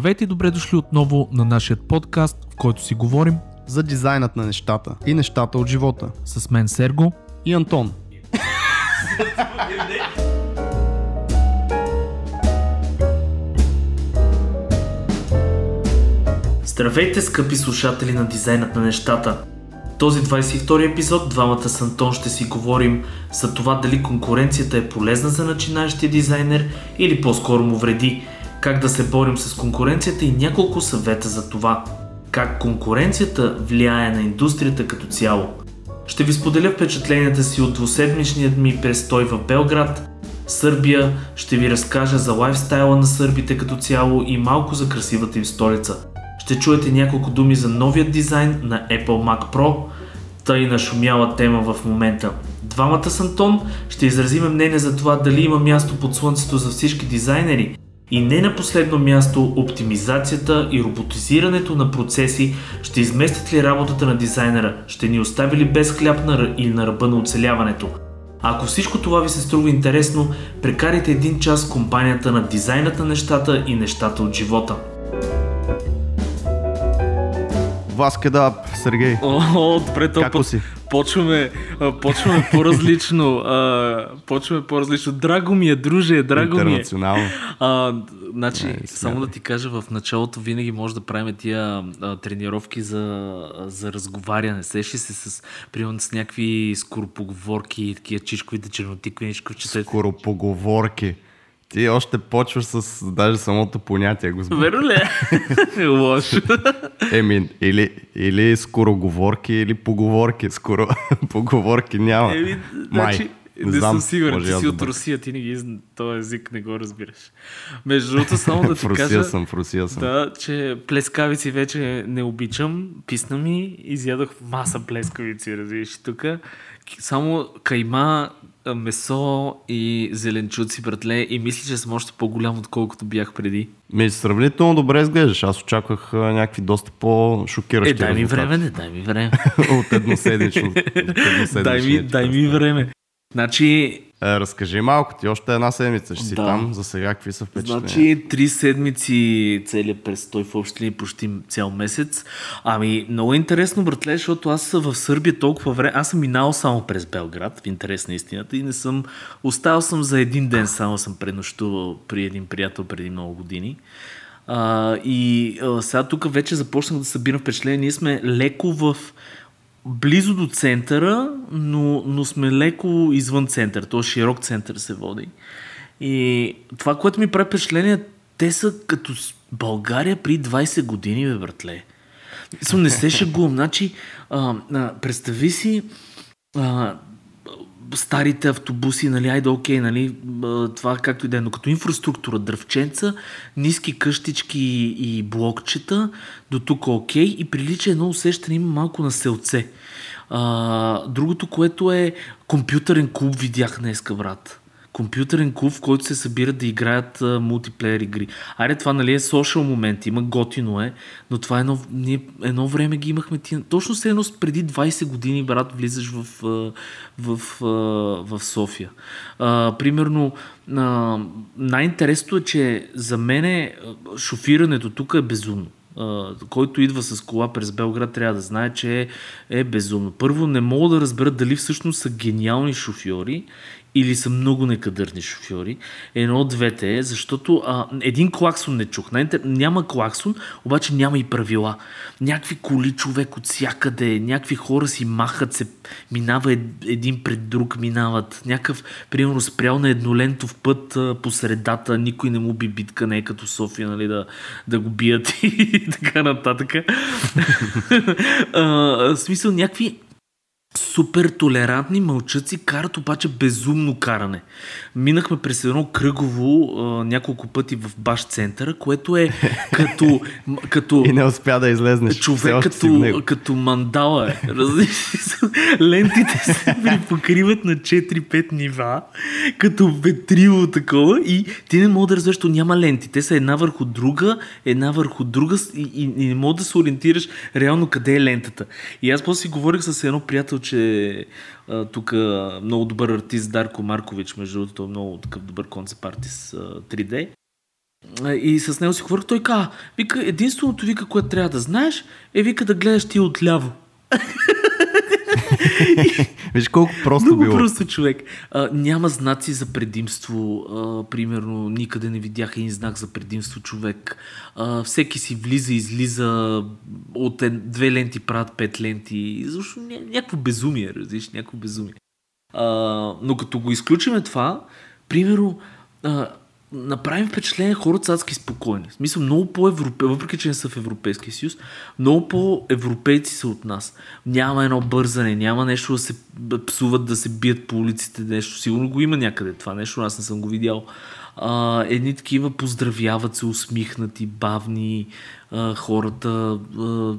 Здравейте и добре дошли отново на нашия подкаст, в който си говорим за дизайнът на нещата и нещата от живота. с мен Серго. И Антон. Здравейте, скъпи слушатели на Дизайнът на нещата! Този 22 епизод двамата с Антон ще си говорим за това дали конкуренцията е полезна за начинаещия дизайнер или по-скоро му вреди, как да се борим с конкуренцията и няколко съвета за това, как конкуренцията влияе на индустрията като цяло. Ще ви споделя впечатленията си от двуседмичният ми престой в Белград, Сърбия, ще ви разкажа за лайфстайла на сърбите като цяло и малко за красивата им столица. Ще чуете няколко думи за новият дизайн на Apple Mac Pro, тъй нашумяла тема в момента. Двамата с Антон ще изразиме мнение за това дали има място под слънцето за всички дизайнери и не на последно място оптимизацията и роботизирането на процеси ще изместят ли работата на дизайнера, ще ни остави ли без хляб на или на ръба на оцеляването. Ако всичко това ви се струва интересно, прекарайте един час в компанията на дизайнът на нещата и нещата от живота. Васкедап, Сергей. О, добре, то Како по- си? почваме, почваме по-различно. Почваме по-различно. Драго ми е, друже, драго ми е. Интернационално. А, значи, Ай, само да ти кажа, в началото винаги може да правим тия а, тренировки за, за разговаряне. Сещи се с, примерно, с някакви скоропоговорки, такива чичковите чернотиквеничковчета. Скоро поговорки. Ти още почваш с даже самото понятие, го сбърках. Верно ли е? Лошо. Еми, или, или скороговорки, или поговорки. Скоро поговорки няма. Еми, Май. значи, не, знам, съм сигурен, аз си от. Русия, ти не ги този език не го разбираш. Между другото, само да В ти Русия кажа, съм, в Русия съм. да, че плескавици вече не обичам, писна ми, изядох маса плескавици, разбираш тук. Само кайма, месо и зеленчуци, братле, и мисля, че съм още по-голям, отколкото бях преди. Ми, сравнително добре изглеждаш. Аз очаквах някакви доста по-шокиращи Е, дай ми време, не, дай ми време. от едноседмично. дай, ми, дай ми време. Значи, Е, разкажи малко, ти още една седмица ще си Да. там. За сега какви са впечатления? Значи три седмици целият престой в общи почти цял месец. Ами много интересно, братле, защото аз в Сърбия толкова време, аз съм минал само през Белград, в интерес на истината, и не съм, оставал съм за един ден, само съм пренощувал при един приятел преди много години. А, и а, сега тук вече започнах да събирам впечатление. Ние сме леко в близо до центъра, но, но сме леко извън център. То широк център се води. И това, което ми прави впечатление, те са като България при 20 години, бе, братле. Съм не се шегувам. Значи, а, а, представи си а, старите автобуси, нали, айде окей, нали, това както и да е, но като инфраструктура, дръвченца, ниски къщички и блокчета, до тук окей. И прилича едно усещане, има малко на селце. А, другото, което е компютърен клуб, видях днеска, брат компютърен клуб, в който се събират да играят а, мултиплеер игри. Айде, това нали е социал момент, има готино е, но това е едно, ние едно време ги имахме тия. Точно се едно преди 20 години, брат, влизаш в, в, а, в София. А, примерно, а, най-интересното е, че за мен шофирането тук е безумно. Който идва с кола през Белград, трябва да знае, че е, е безумно. Първо, не мога да разбера дали всъщност са гениални шофьори или са много некадърни шофьори. Едно от двете е, защото а, един клаксон не чух. Няма клаксон, обаче няма и правила. Някакви коли човек от всякъде, някакви хора си махат се, минава ед, един пред друг, минават. Някакъв, примерно, спрял на еднолентов път по средата, никой не му би битка, не е като София, нали, да, да го бият и така нататък. а, смисъл, някакви супер толерантни мълчаци карат обаче безумно каране. Минахме през едно кръгово а, няколко пъти в баш центъра, което е като, като И не успя да излезнеш. Човек като, като мандала е. Лентите се припокриват на 4-5 нива, като ветрило такова и ти не мога да разбереш, няма ленти. Те са една върху друга, една върху друга и, и, и не мога да се ориентираш реално къде е лентата. И аз после си говорих с едно приятелче а, тук много добър артист Дарко Маркович, между другото, е много такъв добър концепт артист а, 3D. И с него си говорих, той каза, вика, единственото вика, което трябва да знаеш, е вика да гледаш ти отляво. Виж колко просто Много било. просто човек. А, няма знаци за предимство. А, примерно, никъде не видях един знак за предимство човек. А, всеки си влиза и излиза от две ленти правят пет ленти. Защо ня, някакво безумие, разбираш, някакво безумие. А, но като го изключиме това, примерно, а, направим впечатление, хората са адски спокойни. В смисъл, много по-европе, въпреки че не са в Европейския съюз, много по-европейци са от нас. Няма едно бързане, няма нещо да се псуват, да се бият по улиците, нещо. Сигурно го има някъде това нещо, аз не съм го видял. А, едни такива поздравяват се, усмихнати, бавни, а, хората а,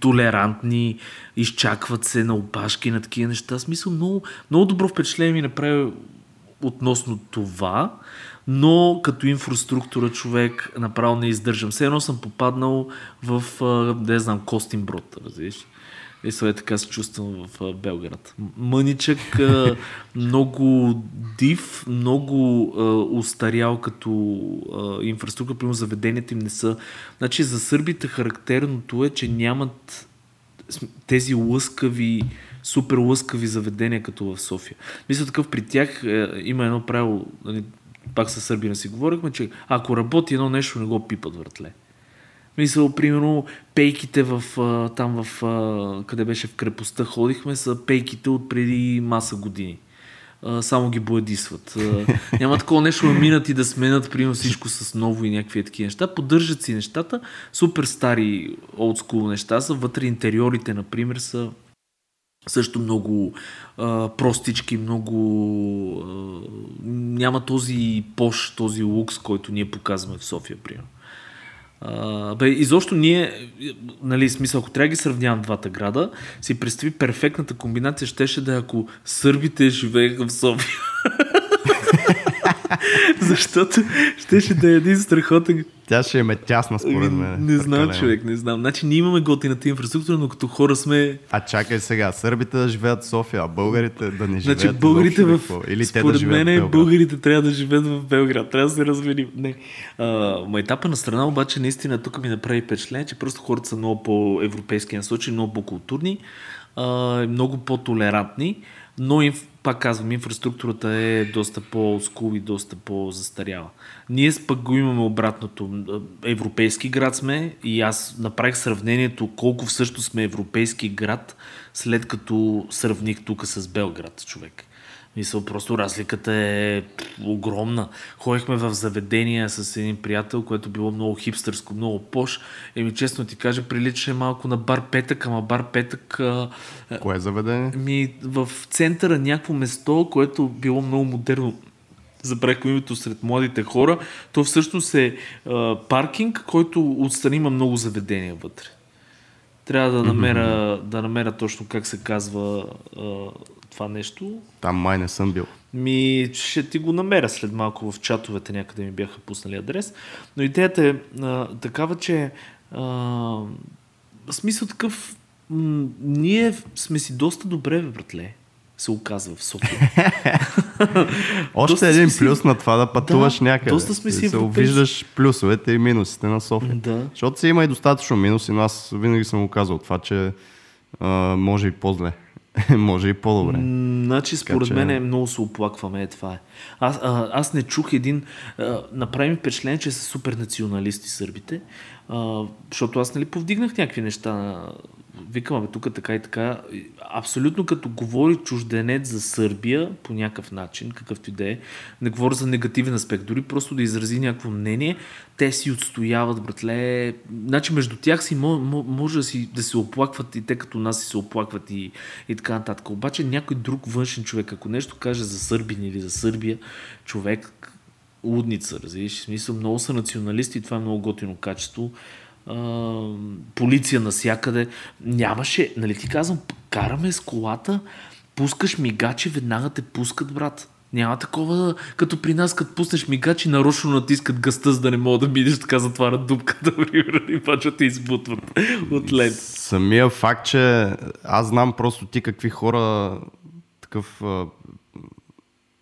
толерантни, изчакват се на опашки, на такива неща. В смисъл, много, много добро впечатление ми направи относно това, но като инфраструктура човек направо не издържам. Все едно съм попаднал в, а, не знам, Костинброд, разбираш. И сега така се чувствам в Белград. Мъничък, много див, много устарял като инфраструктура, примерно заведенията им не са. Значи за сърбите характерното е, че нямат тези лъскави, супер лъскави заведения, като в София. Мисля такъв при тях е, има едно правило, нали, пак със сърбина си говорихме, че ако работи едно нещо, не го пипат въртле. Мисля, примерно, пейките в, там в, къде беше в крепостта ходихме, са пейките от преди маса години. Само ги боядисват. А, няма такова нещо да минат и да сменят, примерно, всичко с ново и някакви такива неща. Поддържат си нещата. Супер стари олдскул неща са. Вътре интериорите, например, са също много а, простички, много а, няма този пош, този лукс, който ние показваме в София, примерно. А, бе, изобщо ние, нали, смисъл, ако трябва да ги сравнявам двата града, си представи перфектната комбинация щеше да е ако сърбите живееха в София. Защото щеше да е един страхотен Тя ще им е тясна според мен. не знам, прекалено. човек, не знам. Значи ние имаме готината инфраструктура, но като хора сме А чакай сега, сърбите да живеят в София, а българите да не живеят Значи българите в... какво? Или те според да мен в Белград. българите трябва да живеят в Белград. Трябва да се разменим. Не. А, майтапа на страна обаче наистина тук ми направи впечатление, че просто хората са много по-европейски насочени, много по-културни, а, много по-толерантни, но инф, пак казвам, инфраструктурата е доста по-скул и доста по-застаряла. Ние пък го имаме обратното. Европейски град сме и аз направих сравнението колко всъщност сме европейски град, след като сравних тук с Белград, човек. Мисъл, просто разликата е огромна. Ходихме в заведения с един приятел, което било много хипстърско, много пош. Еми, честно ти кажа, приличаше малко на бар Петък, ама бар Петък а, Кое е заведение? ми, в центъра някакво место, което било много модерно. Забравих името сред младите хора. То всъщност е а, паркинг, който отстрани има много заведения вътре. Трябва да намеря, да намеря точно как се казва а, това нещо. Там май не съм бил. Ми, ще ти го намеря след малко в чатовете, някъде ми бяха пуснали адрес. Но идеята е а, такава, че а, смисъл такъв, м- ние сме си доста добре, бе, братле, се оказва в София. Още Доста един си- плюс на това да пътуваш Да, някъде. доста сме си се виждаш плюсовете и минусите на София. Да. Защото си има и достатъчно минуси, но аз винаги съм го казал това, че а, може и по-зле. може и по-добре. Значи, според че- мен е много се оплакваме, е това е. Аз, а, аз не чух един... А, направи ми впечатление, че са супер националисти сърбите, а, защото аз нали повдигнах някакви неща. Викам, бе, тук така и така. Абсолютно като говори чужденец за Сърбия по някакъв начин, какъвто и да е, не говоря за негативен аспект, дори просто да изрази някакво мнение, те си отстояват, братле. Значи между тях си мо- мо- може да, си, да се оплакват и те като нас си се оплакват и, и така нататък. Обаче някой друг външен човек, ако нещо каже за Сърбин или за Сърбия, човек лудница, разбираш. Смисъл, много са националисти и това е много готино качество. А, полиция насякъде. Нямаше, нали ти казвам, караме с колата, пускаш мигачи, веднага те пускат, брат. Няма такова, като при нас, като пуснеш мигачи, нарочно натискат гъста, за да не мога да минеш, така затварят дупката, примерно, и почват да избутват от лента. Самия факт, че аз знам просто ти какви хора такъв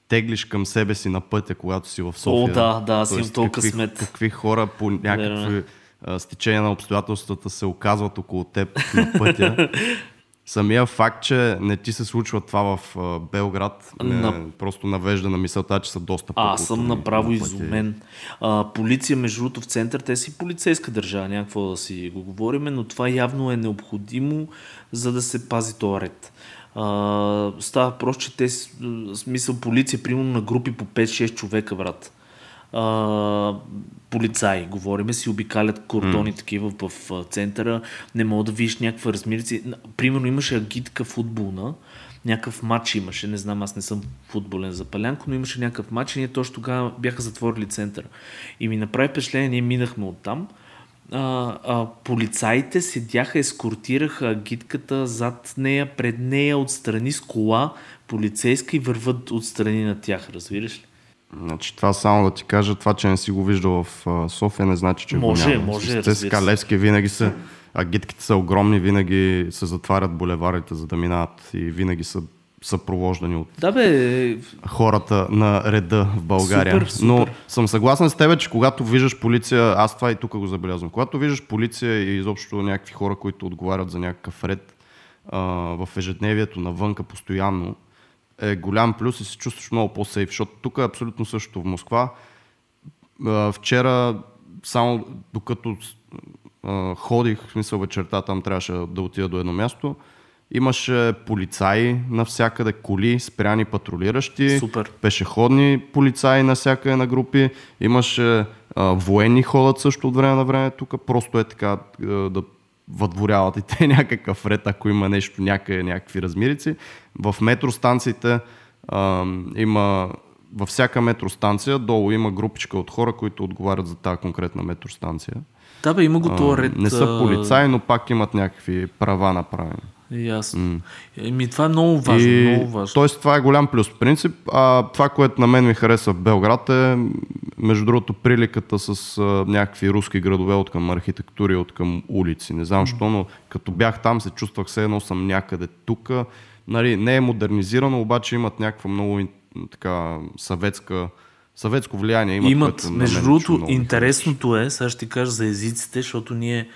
теглиш към себе си на пътя, когато си в София. О, да, да, аз имам толкова какви, късмет. какви хора по Верно а, стечения на обстоятелствата се оказват около теб на пътя. Самия факт, че не ти се случва това в Белград, ме На- просто навежда на мисълта, че са доста А, аз съм направо на изумен. А, полиция, между другото, в център, те си полицейска държава, някакво да си го говориме, но това явно е необходимо, за да се пази този ред. А, става просто, че те, с- смисъл полиция, примерно на групи по 5-6 човека, брат. А, полицаи, говориме, си обикалят кордони mm. такива в, в центъра, не мога да видиш някаква размирици. Примерно имаше агитка футболна, някакъв матч имаше, не знам, аз не съм футболен запалянко, но имаше някакъв матч и ние точно тогава бяха затворили центъра. И ми направи впечатление, ние минахме оттам, а, а, полицаите седяха, ескортираха агитката зад нея, пред нея, отстрани с кола, полицейска и върват отстрани на тях, разбираш ли? Значи това само да ти кажа, това, че не си го виждал в а, София, не значи, че Може, го няма. може, С разбира ЦСКА се. Левски винаги са, агитките са огромни, винаги се затварят булеварите, за да минават и винаги са съпровождани от Да бе, хората на реда в България. Супер, супер. Но съм съгласен с теб, че когато виждаш полиция, аз това и тук го забелязвам, когато виждаш полиция и изобщо някакви хора, които отговарят за някакъв ред а, в ежедневието навънка постоянно, е голям плюс и се чувстваш много по-сейф, защото тук е абсолютно същото в Москва. Вчера, само докато ходих, в смисъл вечерта, там трябваше да отида до едно място, имаше полицаи навсякъде, коли, спряни патрулиращи, Супер. пешеходни полицаи навсякъде на групи, имаше а, военни ходят също от време на време тук, просто е така а, да въдворяват и те някакъв ред, ако има нещо, някъде, някакви размерици. В метростанциите а, има във всяка метростанция долу има групичка от хора, които отговарят за тази конкретна метростанция. да бе, има го този ред. Не са полицаи, но пак имат някакви права направени. Ясно. Еми, това е много важно, и, много важно. Тоест, това е голям плюс. В принцип, а, това, което на мен ми хареса в Белград е, между другото, приликата с а, някакви руски градове от към архитектури, от към улици. Не знам защо, но като бях там, се чувствах все едно съм някъде тук. Нали, не е модернизирано, обаче имат някаква много така съветска, съветско влияние. Имат, Имат, което между другото, интересното е, сега ще ти кажа за езиците, защото ние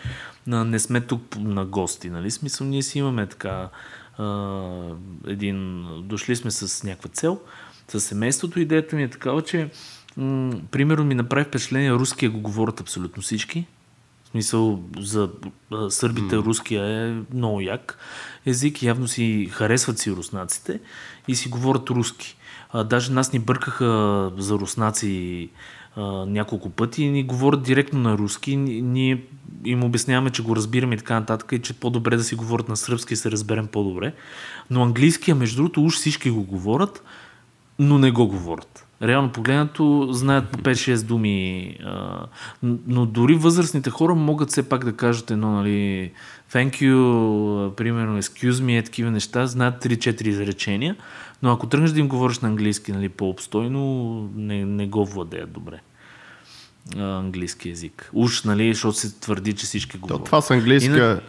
не сме тук на гости, нали? Смисъл, ние си имаме така а, един... Дошли сме с някаква цел, с семейството. Идеята ми е такава, че м- примерно ми направи впечатление, руския го говорят абсолютно всички. В смисъл, за а, сърбите руския е много як език. Явно си харесват си руснаците и си говорят руски. А, даже нас ни бъркаха за руснаци няколко пъти и ни говорят директно на руски. Ни- Ние им обясняваме, че го разбираме и така нататък и че по-добре да си говорят на сръбски и се разберем по-добре. Но английския, между другото, уж всички го говорят, но не го говорят. Реално погледнато знаят по 5-6 думи, но дори възрастните хора могат все пак да кажат едно, нали, thank you, примерно excuse me, е такива неща, знаят 3-4 изречения, но ако тръгнеш да им говориш на английски нали, по-обстойно, не, не го владеят добре английски язик. Уж, нали, защото се твърди, че всички То, говорят. това с английска... Инак-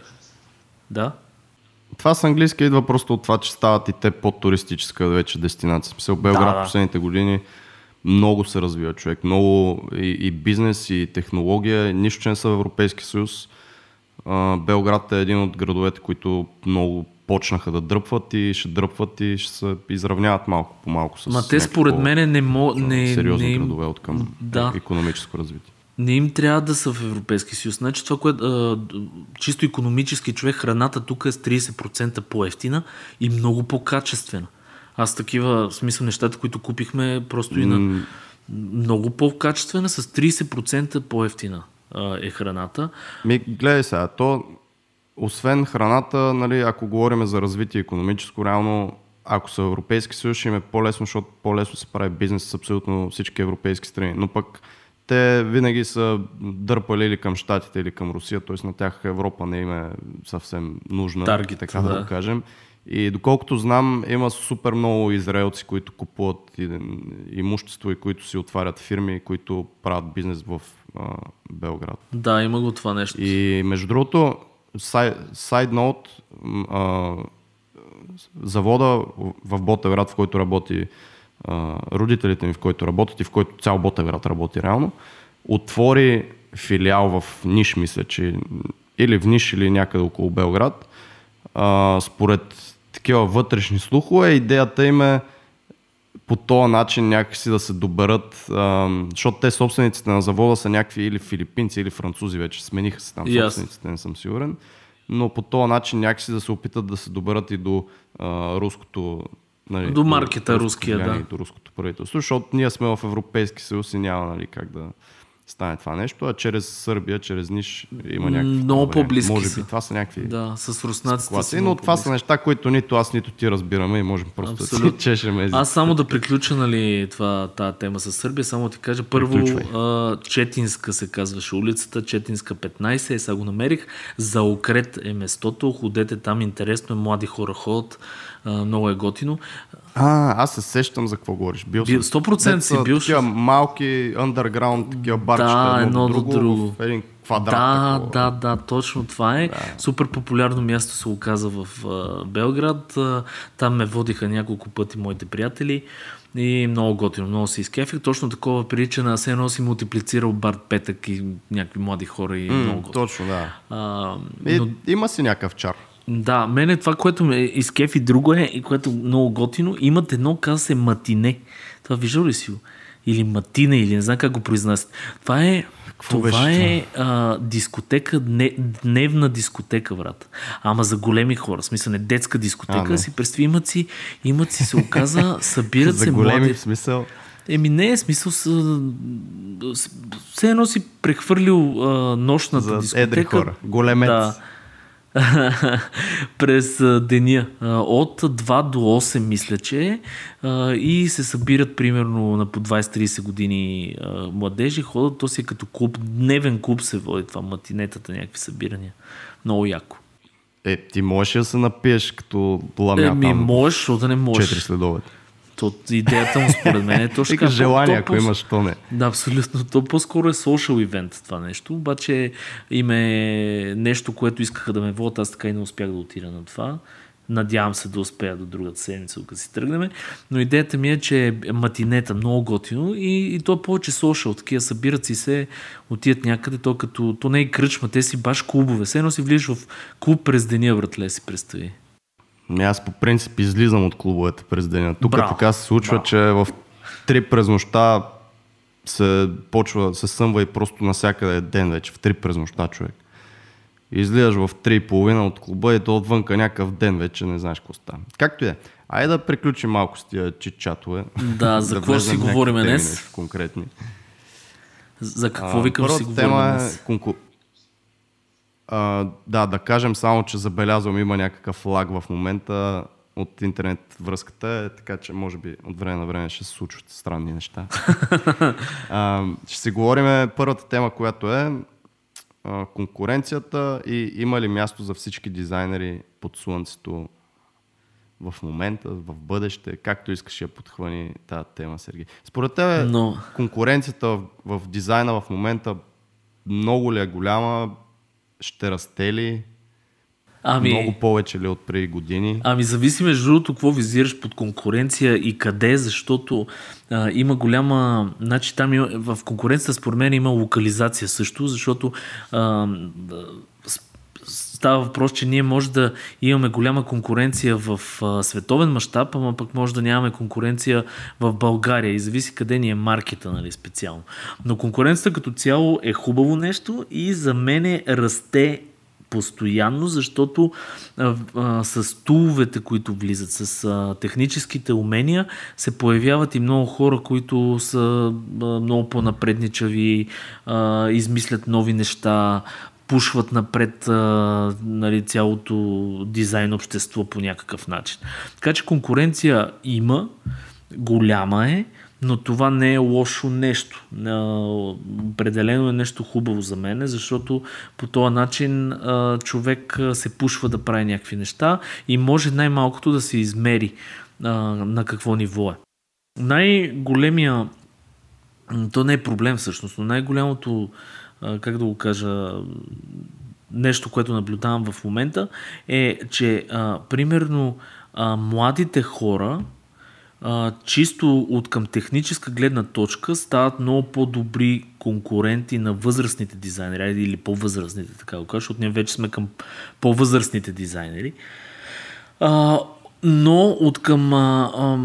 Да? Това с английски идва просто от това, че стават и те по-туристическа вече дестинация. Смисъл, Белград Да, да, да. последните години много се развива човек. Много и, и бизнес, и технология. Нищо, че не са в Европейски съюз. А, Белград е един от градовете, които много почнаха да дръпват и ще дръпват и ще се изравняват малко по малко с Ма те според по- мен не мо... не, сериозни не, им- градове от към Да. економическо развитие. Не им трябва да са в Европейски съюз. Значи това, което а, чисто економически човек, храната тук е с 30% по-ефтина и много по-качествена. Аз такива, в смисъл нещата, които купихме, просто и на много по-качествена, с 30% по-ефтина а, е храната. Ми, гледай сега, то, освен храната, нали, ако говорим за развитие економическо, реално, ако са Европейски съюз, ще им е по-лесно, защото по-лесно се прави бизнес с абсолютно всички европейски страни. Но пък те винаги са дърпали или към Штатите, или към Русия, т.е. на тях Европа не им е съвсем нужна, Таргет, така да. да. го кажем. И доколкото знам, има супер много израелци, които купуват имущество и които си отварят фирми, които правят бизнес в а, Белград. Да, има го това нещо. И между другото, м, а, завода в Ботеврат, в който работи а, родителите ми, в който работят и в който цял Ботевград работи реално, отвори филиал в Ниш, мисля, че или в Ниш, или някъде около Белград. А, според такива вътрешни слухове, идеята им е по този начин някакси да се доберат, а, защото те собствениците на завода са някакви или филипинци, или французи вече, смениха се там Ясно. собствениците, не съм сигурен, но по този начин някакси да се опитат да се доберат и до а, руското Нали, До маркета руския, да. и До руското правителство, защото ние сме в Европейски съюз и няма нали, как да стане това нещо, а чрез Сърбия, чрез Ниш има някакви... много по-близки Може би това са някакви Да, с руснаците са но това са неща, които нито аз, нито ти разбираме и можем просто да Абсолютно. си чешем език. Аз само да приключа нали, това, тази тема с Сърбия, само да ти кажа. Първо, а, Четинска се казваше улицата, Четинска 15, е, сега го намерих. За Окрет е местото, ходете там, интересно е, млади хора ходят, а, много е готино. А, аз се сещам за какво говориш. Бил Бил- съм. 100% Дето си бил, Такива малки underground, такива барчета, Да, едно, друго, друго. в един квадрат. Да, такова. да, да, точно това е. Да. Супер популярно място се оказа в а, Белград. А, там ме водиха няколко пъти моите приятели и много готино, много се изкефих. Точно такова прилича на все едно си мултиплицирал Барт Петък и някакви млади хора и М, много готино. Точно, да. А, И, но, Има си някакъв чар. Да, мене това, което ме изкефи друго е, и което е много готино, имат едно, казва се матине. Това виждал ли си го? Или матина, или не знам как го произнасят. Това е, Какво това беше е а, дискотека, дне, дневна дискотека, брат. Ама за големи хора, в смисъл не детска дискотека, А, не. си представи, имат си, имат си се оказа, събират За се големи млади. смисъл. Еми не е смисъл с, с, все едно си прехвърлил а, нощната За дискотека. едри хора. Големец. Да. През деня. От 2 до 8 мисля, че И се събират примерно на по 20-30 години младежи. Ходят, то си е като клуб. Дневен клуб се води това. Матинетата, някакви събирания. Много яко. Е, ти можеш да се напиеш като ламя Еми, там можеш, защото да не можеш. 4 следове. То, идеята му според мен е точно така. желание, То- ако то- имаш, то не. Да, абсолютно. То по-скоро е social event това нещо, обаче им е нещо, което искаха да ме водят, аз така и не успях да отида на това. Надявам се да успея до другата седмица, когато си тръгнем. Но идеята ми е, че е матинета много готино и, и то е повече social. Такива събират си се, отият някъде, то като, то не е кръчма, те си баш клубове. Все едно си влизаш в клуб през деня, братле, си представи. Ами Аз по принцип излизам от клубовете през деня. Тук Браво, така се случва, браво. че в 3 през нощта се почва, се съмва и просто насякъде е ден вече, в 3 през нощта човек. Излизаш в 3.30 от клуба и то отвънка някакъв ден вече не знаеш какво става. Както и да е. Айде да приключим малко с тия чит-чатове. Да, за какво ще си говорим днес? Конкретни. За какво А, викам си говорим тема днес? е конку... а, да, да кажем само, че забелязвам има някакъв лаг в момента от интернет връзката, е, така че може би от време на време ще се случват странни неща. а, ще си говорим първата тема, която е а, конкуренцията и има ли място за всички дизайнери под слънцето в момента, в бъдеще, както искаш я подхвани тази тема, Сергей. Според тебе, Но- конкуренцията в, в дизайна в момента много ли е голяма? Ще расте ли? Ами, Много повече ли от преди години? Ами зависи между другото какво визираш под конкуренция и къде, защото а, има голяма... Значи там има, в конкуренцията според мен има локализация също, защото а, става въпрос, че ние може да имаме голяма конкуренция в световен мащаб, ама пък може да нямаме конкуренция в България и зависи къде ни е маркета, нали, специално. Но конкуренцията като цяло е хубаво нещо и за мен расте постоянно, защото а, а, с туловете, които влизат, с а, техническите умения, се появяват и много хора, които са а, много по-напредничави, а, измислят нови неща, пушват напред а, нали, цялото дизайн общество по някакъв начин. Така че конкуренция има, голяма е, но това не е лошо нещо. А, Определено е нещо хубаво за мен, защото по този начин а, човек се пушва да прави някакви неща и може най-малкото да се измери а, на какво ниво е. Най-големия то не е проблем всъщност, но най-голямото, как да го кажа, нещо, което наблюдавам в момента е, че а, примерно а, младите хора а, чисто от към техническа гледна точка стават много по-добри конкуренти на възрастните дизайнери или по-възрастните, така да кажа, защото ние вече сме към по-възрастните дизайнери. А, но от към а, а,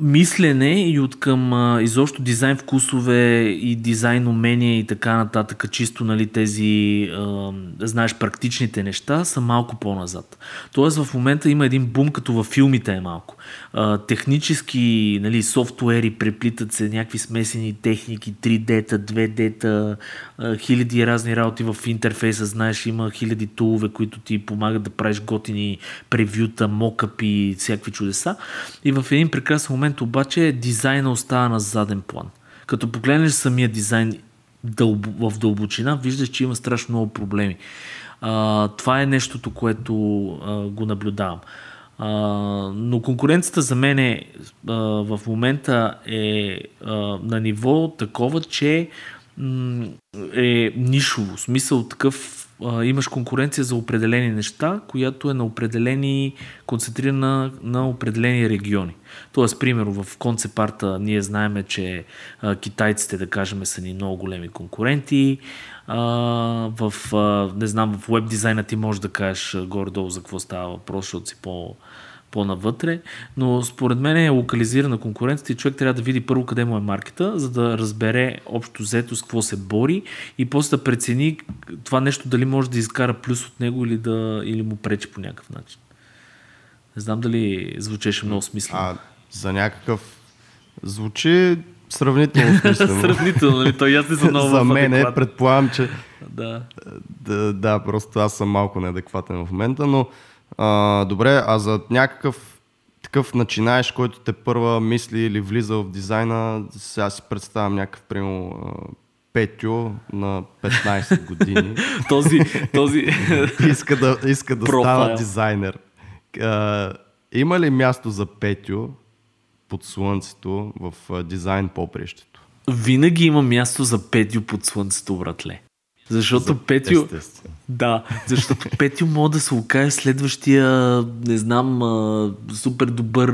мислене и от към изобщо дизайн вкусове и дизайн умения и така нататък, чисто нали, тези, а, знаеш, практичните неща са малко по-назад. Тоест в момента има един бум, като във филмите е малко. А, технически нали, софтуери, преплитат се някакви смесени техники, 3D-та, 2D-та, а, хиляди разни работи в интерфейса, знаеш, има хиляди тулове, които ти помагат да правиш готини превюта, мокъпи, всякакви чудеса. И в един прекрасен момент обаче дизайна остава на заден план. Като погледнеш самия дизайн дълб, в дълбочина, виждаш, че има страшно много проблеми. А, това е нещото, което а, го наблюдавам. Но конкуренцията за мен е, а, в момента е а, на ниво такова, че м- е нишово. Смисъл такъв а, имаш конкуренция за определени неща, която е на определени, концентрирана на определени региони. Тоест, примерно в концепарта ние знаеме, че а, китайците, да кажем, са ни много големи конкуренти. А, в, а, не знам, в веб дизайна ти можеш да кажеш горе-долу за какво става въпрос, защото си по- по-навътре, но според мен е локализирана конкуренцията и човек трябва да види първо къде му е маркета, за да разбере общо взето с какво се бори и после да прецени това нещо дали може да изкара плюс от него или, да, или му пречи по някакъв начин. Не знам дали звучеше много смислено. А за някакъв... Звучи сравнително смислено. Сравнително, нали? Той аз не съм много за мен е, предполагам, че Да. да, да, просто аз съм малко неадекватен в момента, но а, добре, а за някакъв такъв начинаеш, който те първа мисли или влиза в дизайна, сега си представям някакъв, примерно, Петю на 15 години. Този, този... иска да, иска да Профайл. става дизайнер. А, има ли място за Петю под слънцето в дизайн попрището? Винаги има място за Петю под слънцето, братле. Защото Петю... Естествено. Да, защото Петю може да се окаже следващия, не знам, супер добър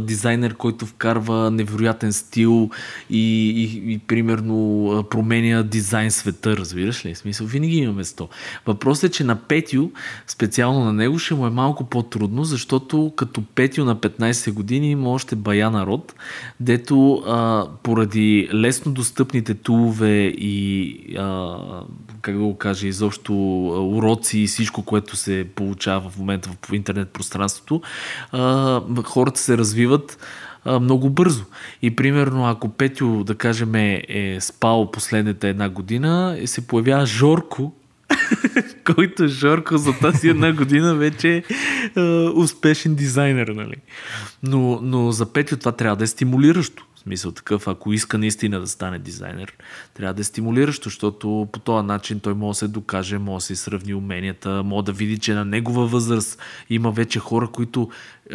дизайнер, който вкарва невероятен стил и, и, и примерно променя дизайн света, разбираш ли? В смисъл, винаги има место. Въпросът е, че на Петю, специално на него, ще му е малко по-трудно, защото като Петю на 15 години има още бая народ, дето а, поради лесно достъпните тулове и а, как да го кажа, изобщо уроци и всичко, което се получава в момента в интернет пространството, хората се развиват много бързо. И примерно, ако Петю, да кажем, е, е спал последната една година, и се появява Жорко, който Жорко за тази една година вече е успешен дизайнер, нали? Но, но за Петю това трябва да е стимулиращо. Смисъл такъв, ако иска наистина да стане дизайнер, трябва да е стимулиращо, защото по този начин той може да се докаже, може да се сравни уменията, може да види, че на негова възраст има вече хора, които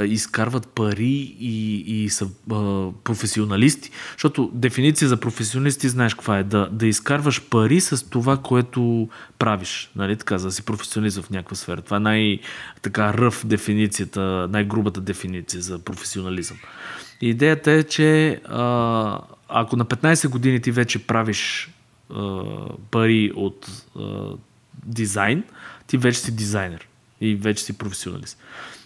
изкарват пари и, и са а, професионалисти. Защото дефиниция за професионалисти знаеш каква е? Да, да изкарваш пари с това, което правиш. Нали така, за да си професионалист в някаква сфера. Това е най-така ръв дефиницията, най-грубата дефиниция за професионализъм. Идеята е, че а, ако на 15 години ти вече правиш а, пари от а, дизайн, ти вече си дизайнер и вече си професионалист.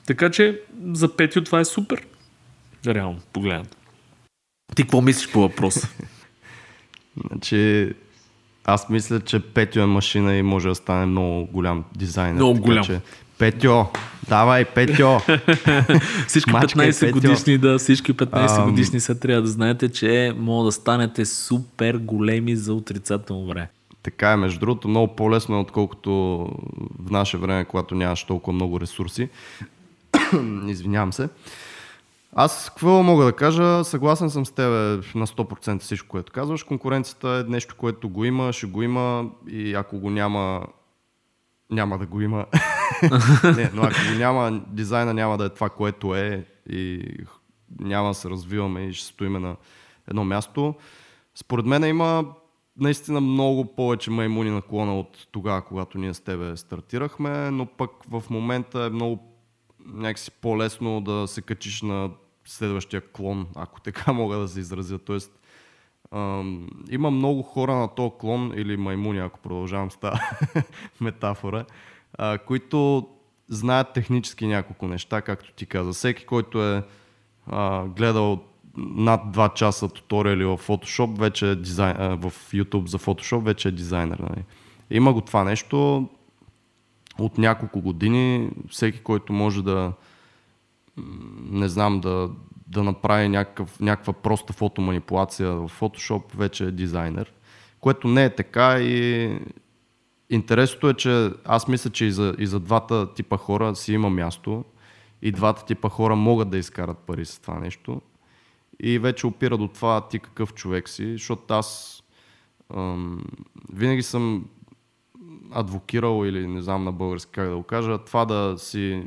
Така че за Петю това е супер. Реално, погледнато. Ти какво мислиш по въпроса? Значи, аз мисля, че Петю е машина и може да стане много голям дизайнер. Много така голям. Че, Петю, давай, Петю! Всички Мачкай, 15 Петю. годишни, да, всички 15 Ам. годишни са трябва да знаете, че могат да станете супер големи за отрицателно време. Така е, между другото, много по-лесно е, отколкото в наше време, когато нямаш толкова много ресурси. Извинявам се. Аз какво мога да кажа? Съгласен съм с тебе на 100% всичко, което казваш. Конкуренцията е нещо, което го има, ще го има и ако го няма, няма да го има. Не, но ако няма, дизайна няма да е това, което е и няма да се развиваме и ще стоиме на едно място. Според мен има наистина много повече маймуни на клона от тогава, когато ние с тебе стартирахме, но пък в момента е много някакси по-лесно да се качиш на следващия клон, ако така мога да се изразя. Тоест, ам, има много хора на този клон или маймуни, ако продължавам с тази метафора, а, които знаят технически няколко неща, както ти каза. Всеки, който е а, гледал над 2 часа туториали в Photoshop, вече е дизайн, а, в YouTube за Photoshop, вече е дизайнер. Нали? Има го това нещо от няколко години. Всеки, който може да не знам, да, да направи някакъв, някаква проста фотоманипулация в Photoshop, вече е дизайнер. Което не е така и интересното е, че аз мисля, че и за, и за двата типа хора си има място и двата типа хора могат да изкарат пари с това нещо. И вече опира до това ти какъв човек си, защото аз ам, винаги съм адвокирал или не знам на български как да го кажа, това да си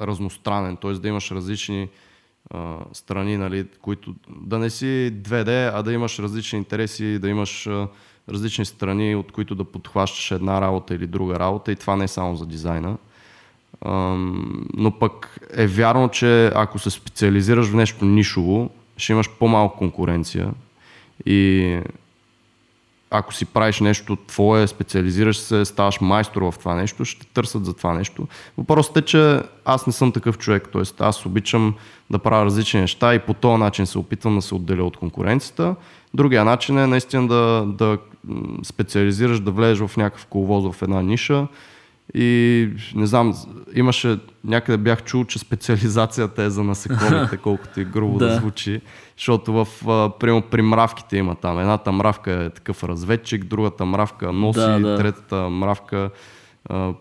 разностранен, т.е. да имаш различни а, страни, нали, които да не си 2D, а да имаш различни интереси, да имаш а, различни страни, от които да подхващаш една работа или друга работа и това не е само за дизайна. Но пък е вярно, че ако се специализираш в нещо нишово, ще имаш по-малко конкуренция и ако си правиш нещо твое, специализираш се, ставаш майстор в това нещо, ще търсят за това нещо. Въпросът е, че аз не съм такъв човек, т.е. аз обичам да правя различни неща и по този начин се опитвам да се отделя от конкуренцията. Другия начин е наистина да, да специализираш, да влезеш в някакъв коловоз в една ниша и не знам, имаше, някъде бях чул, че специализацията е за насекомите, колкото и грубо да. да звучи. Защото в, примерно, при мравките има там. Едната мравка е такъв разведчик, другата мравка носи, да, да. третата мравка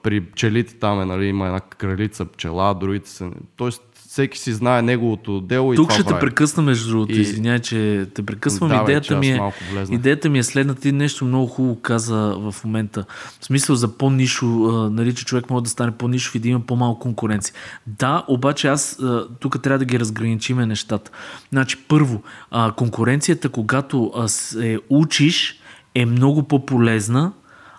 при пчелите там е, нали, има една кралица пчела, другите са... Тоест, всеки си знае неговото дело Тук и това ще прави. те прекъсна между другото, и... извиняй, че те прекъсвам. Да, идеята, ми е, идеята ми е следната, ти нещо много хубаво каза в момента. В смисъл за по-нишо, нали, че човек може да стане по-нишов и да има по-малко конкуренция. Да, обаче аз тук трябва да ги разграничиме нещата. Значи, първо, конкуренцията, когато се учиш, е много по-полезна,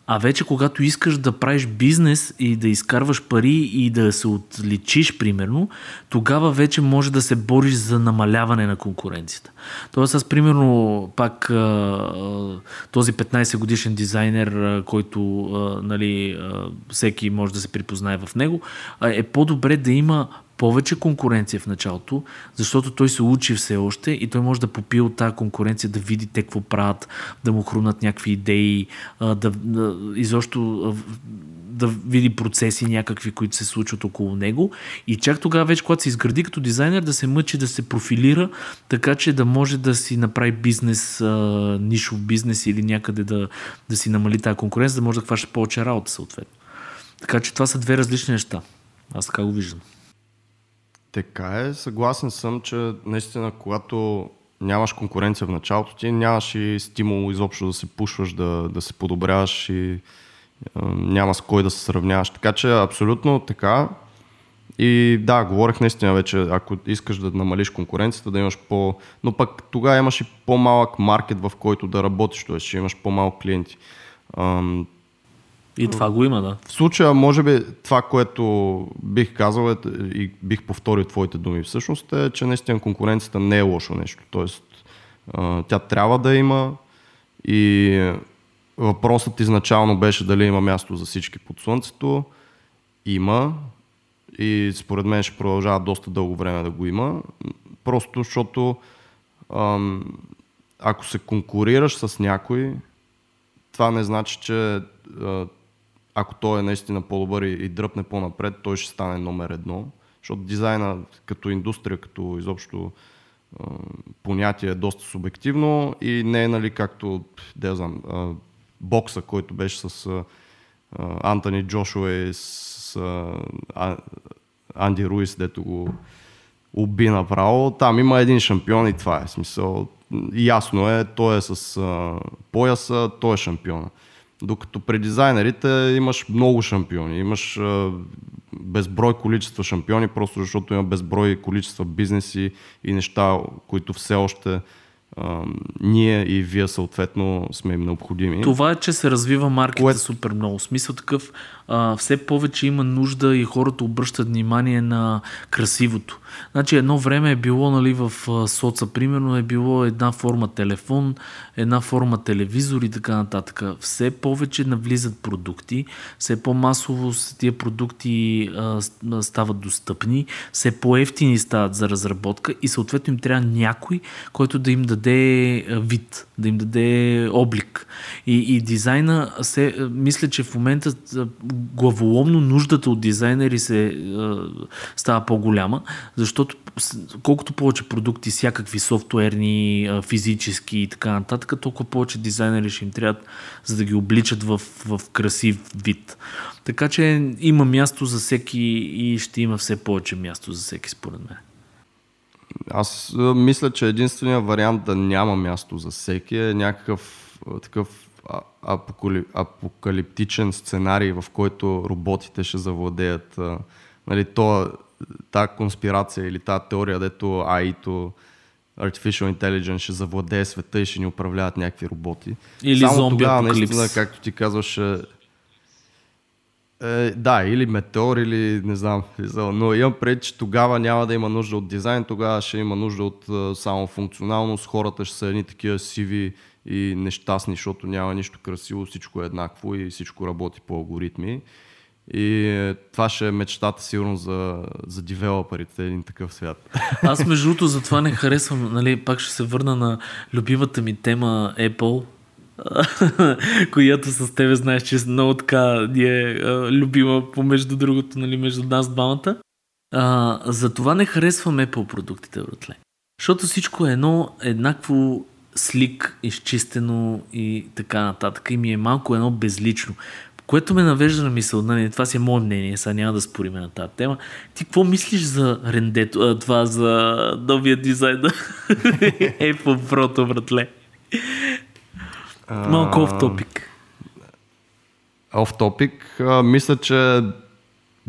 а вече когато искаш да правиш бизнес и да изкарваш пари и да се отличиш, примерно, тогава вече може да се бориш за намаляване на конкуренцията. Тоест аз, примерно, пак този 15 годишен дизайнер, който нали, всеки може да се припознае в него, е по-добре да има повече конкуренция в началото, защото той се учи все още и той може да попие от тази конкуренция, да види те какво правят, да му хрунат някакви идеи, да, да изобщо да види процеси някакви, които се случват около него и чак тогава вече, когато се изгради като дизайнер, да се мъчи да се профилира, така че да може да си направи бизнес, нишов бизнес или някъде да, да си намали тази конкуренция, да може да хваща повече работа съответно. Така че това са две различни неща. Аз така го виждам. Така е, съгласен съм, че наистина, когато нямаш конкуренция в началото ти, нямаш и стимул изобщо да се пушваш, да, да се подобряваш и е, няма с кой да се сравняваш. Така че абсолютно така. И да, говорих наистина вече, ако искаш да намалиш конкуренцията, да имаш по... Но пък тогава имаш и по-малък маркет, в който да работиш, т.е. ще имаш по-малко клиенти. И това го има, да. В случая, може би, това, което бих казал е, и бих повторил твоите думи всъщност, е, че наистина конкуренцията не е лошо нещо. Тоест, тя трябва да има и въпросът изначално беше дали има място за всички под слънцето. Има и според мен ще продължава доста дълго време да го има. Просто защото ако се конкурираш с някой, това не значи, че ако той е наистина по-добър и, и дръпне по-напред, той ще стане номер едно. Защото дизайна като индустрия, като изобщо понятие е доста субективно и не е нали както, да знам, бокса, който беше с Антони Джошуа и с Анди Руис, дето го уби направо. Там има един шампион и това е смисъл. Ясно е, той е с пояса, той е шампиона. Докато при дизайнерите имаш много шампиони, имаш безброй количества шампиони, просто защото има безброй количества бизнеси и неща, които все още а, ние и вие съответно сме им необходими. Това е, че се развива маркета Кое... супер много. Смисъл такъв, а, все повече има нужда и хората обръщат внимание на красивото. Значи едно време е било нали, в соца, примерно е било една форма телефон, една форма телевизор и така нататък. Все повече навлизат продукти, все по-масово тия продукти а, стават достъпни, все по-ефтини стават за разработка и съответно им трябва някой, който да им даде вид, да им даде облик. И, и дизайна, се, мисля, че в момента главоломно нуждата от дизайнери се а, става по-голяма, защото колкото повече продукти, всякакви софтуерни, физически и така нататък, толкова повече дизайнери ще им трябват, за да ги обличат в, в красив вид. Така че има място за всеки и ще има все повече място за всеки, според мен. Аз мисля, че единственият вариант да няма място за всеки е някакъв такъв апокалиптичен сценарий, в който роботите ще завладеят нали, то, тази конспирация или тази теория, дето AI-то Artificial Intelligence ще завладее света и ще ни управляват някакви роботи. Или Само зомби тогава, наистина, както ти казваш, е, е, да, или метеор, или не знам. Но имам пред, че тогава няма да има нужда от дизайн, тогава ще има нужда от е, само функционалност. Хората ще са едни такива сиви и нещастни, защото няма нищо красиво, всичко е еднакво и всичко работи по алгоритми. И е, това ще е мечтата сигурно за, за девелоперите един такъв свят. Аз между другото затова не харесвам, нали, пак ще се върна на любимата ми тема Apple, която с тебе знаеш, че много така ни е а, любима помежду другото, нали, между нас двамата. А, затова не харесвам Apple продуктите, братле. Защото всичко е едно еднакво слик, изчистено и така нататък. И ми е малко едно безлично. Което ме навежда на мисъл, нали, това си е мое мнение, сега няма да спориме на тази тема. Ти какво мислиш за рендето, а, това за новия дизайн на Apple Pro, братле? Малко оф топик. Оф топик, мисля, че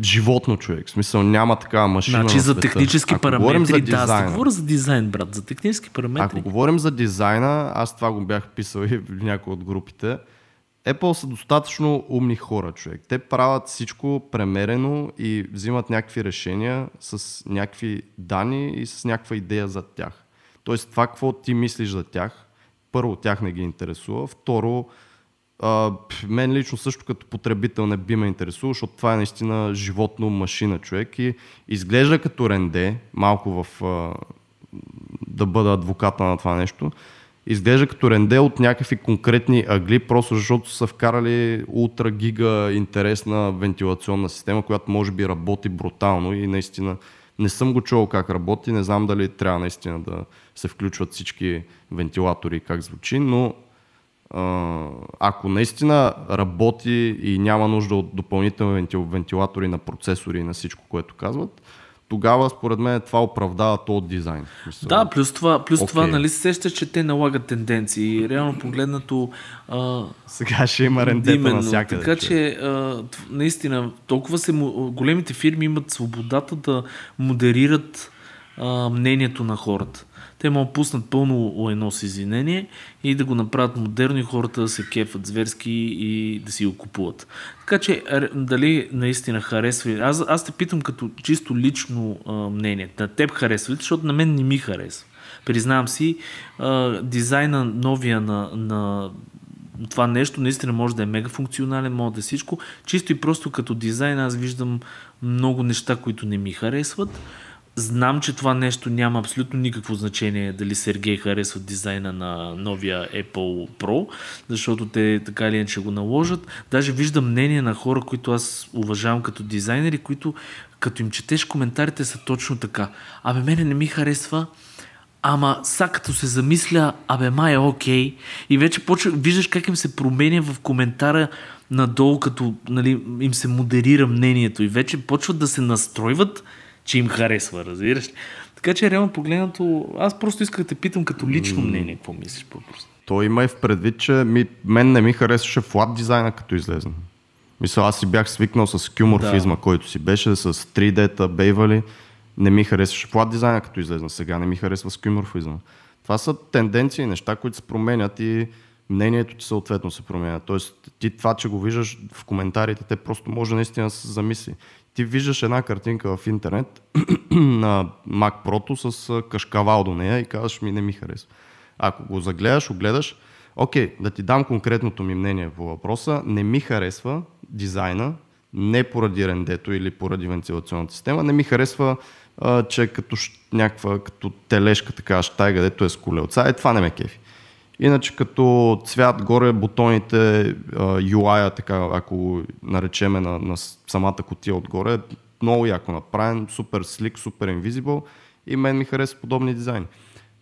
животно човек. В смисъл няма такава машина Значи на за технически Ако параметри, за да, аз дизайна, говоря за дизайн, брат, за технически параметри. Ако говорим за дизайна, аз това го бях писал и в някои от групите. Apple са достатъчно умни хора, човек. Те правят всичко премерено и взимат някакви решения с някакви данни и с някаква идея за тях. Тоест това, какво ти мислиш за тях, първо тях не ги интересува, второ а, мен лично също като потребител не би ме интересува, защото това е наистина животно машина човек. И изглежда като ренде, малко в а, да бъда адвоката на това нещо, изглежда като ренде от някакви конкретни агли, просто защото са вкарали ултра гига интересна вентилационна система, която може би работи брутално и наистина не съм го чувал как работи, не знам дали трябва наистина да се включват всички вентилатори и как звучи, но ако наистина работи и няма нужда от допълнителни вентил- вентилатори на процесори и на всичко, което казват, тогава според мен това оправдава този дизайн. Смисъл, Да, плюс това, плюс Окей. това нали се сещаш, че те налагат тенденции. Реално погледнато... А, Сега ще има рендета именно, навсякъде. Така човек. че а, наистина толкова се, големите фирми имат свободата да модерират а, мнението на хората. Те да пуснат пълно едно с извинение и да го направят модерно и хората да се кефат зверски и да си го купуват. Така че дали наистина харесва Аз, аз те питам като чисто лично а, мнение. На теб харесва ли? Защото на мен не ми харесва. Признавам си, а, дизайна новия на, на това нещо наистина може да е мега функционален, може да е всичко. Чисто и просто като дизайн аз виждам много неща, които не ми харесват. Знам, че това нещо няма абсолютно никакво значение дали Сергей харесва дизайна на новия Apple Pro, защото те така или иначе го наложат. Даже виждам мнение на хора, които аз уважавам като дизайнери, които като им четеш коментарите са точно така. Абе, мене не ми харесва, Ама са като се замисля, абе май е окей. И вече почва, виждаш как им се променя в коментара надолу, като нали, им се модерира мнението. И вече почват да се настройват, че им харесва, разбираш. ли? Така че реално погледнато, аз просто исках да те питам като лично мнение, какво мислиш по-просто. Той има и в предвид, че ми, мен не ми харесваше флат дизайна като излезна. Мисля, аз си бях свикнал с кюморфизма, да. който си беше, с 3D-та, бейвали. Не ми харесваше флат дизайна като излезна. Сега не ми харесва с кюморфизма. Това са тенденции, неща, които се променят и мнението ти съответно се променя. Тоест, ти това, че го виждаш в коментарите, те просто може наистина да се замисли. Ти виждаш една картинка в интернет на Mac Pro с кашкавал до нея и казваш ми не ми харесва. Ако го загледаш, огледаш, окей, да ти дам конкретното ми мнение по въпроса, не ми харесва дизайна, не поради рендето или поради вентилационната система, не ми харесва, а, че е като някаква, като телешка така щайга, дето е с колелца, е това не ме кефи. Иначе като цвят горе бутоните, UI, така, ако наречеме на, на самата котия отгоре, много яко направен, супер слик, супер invisible и мен ми харесва подобни дизайни.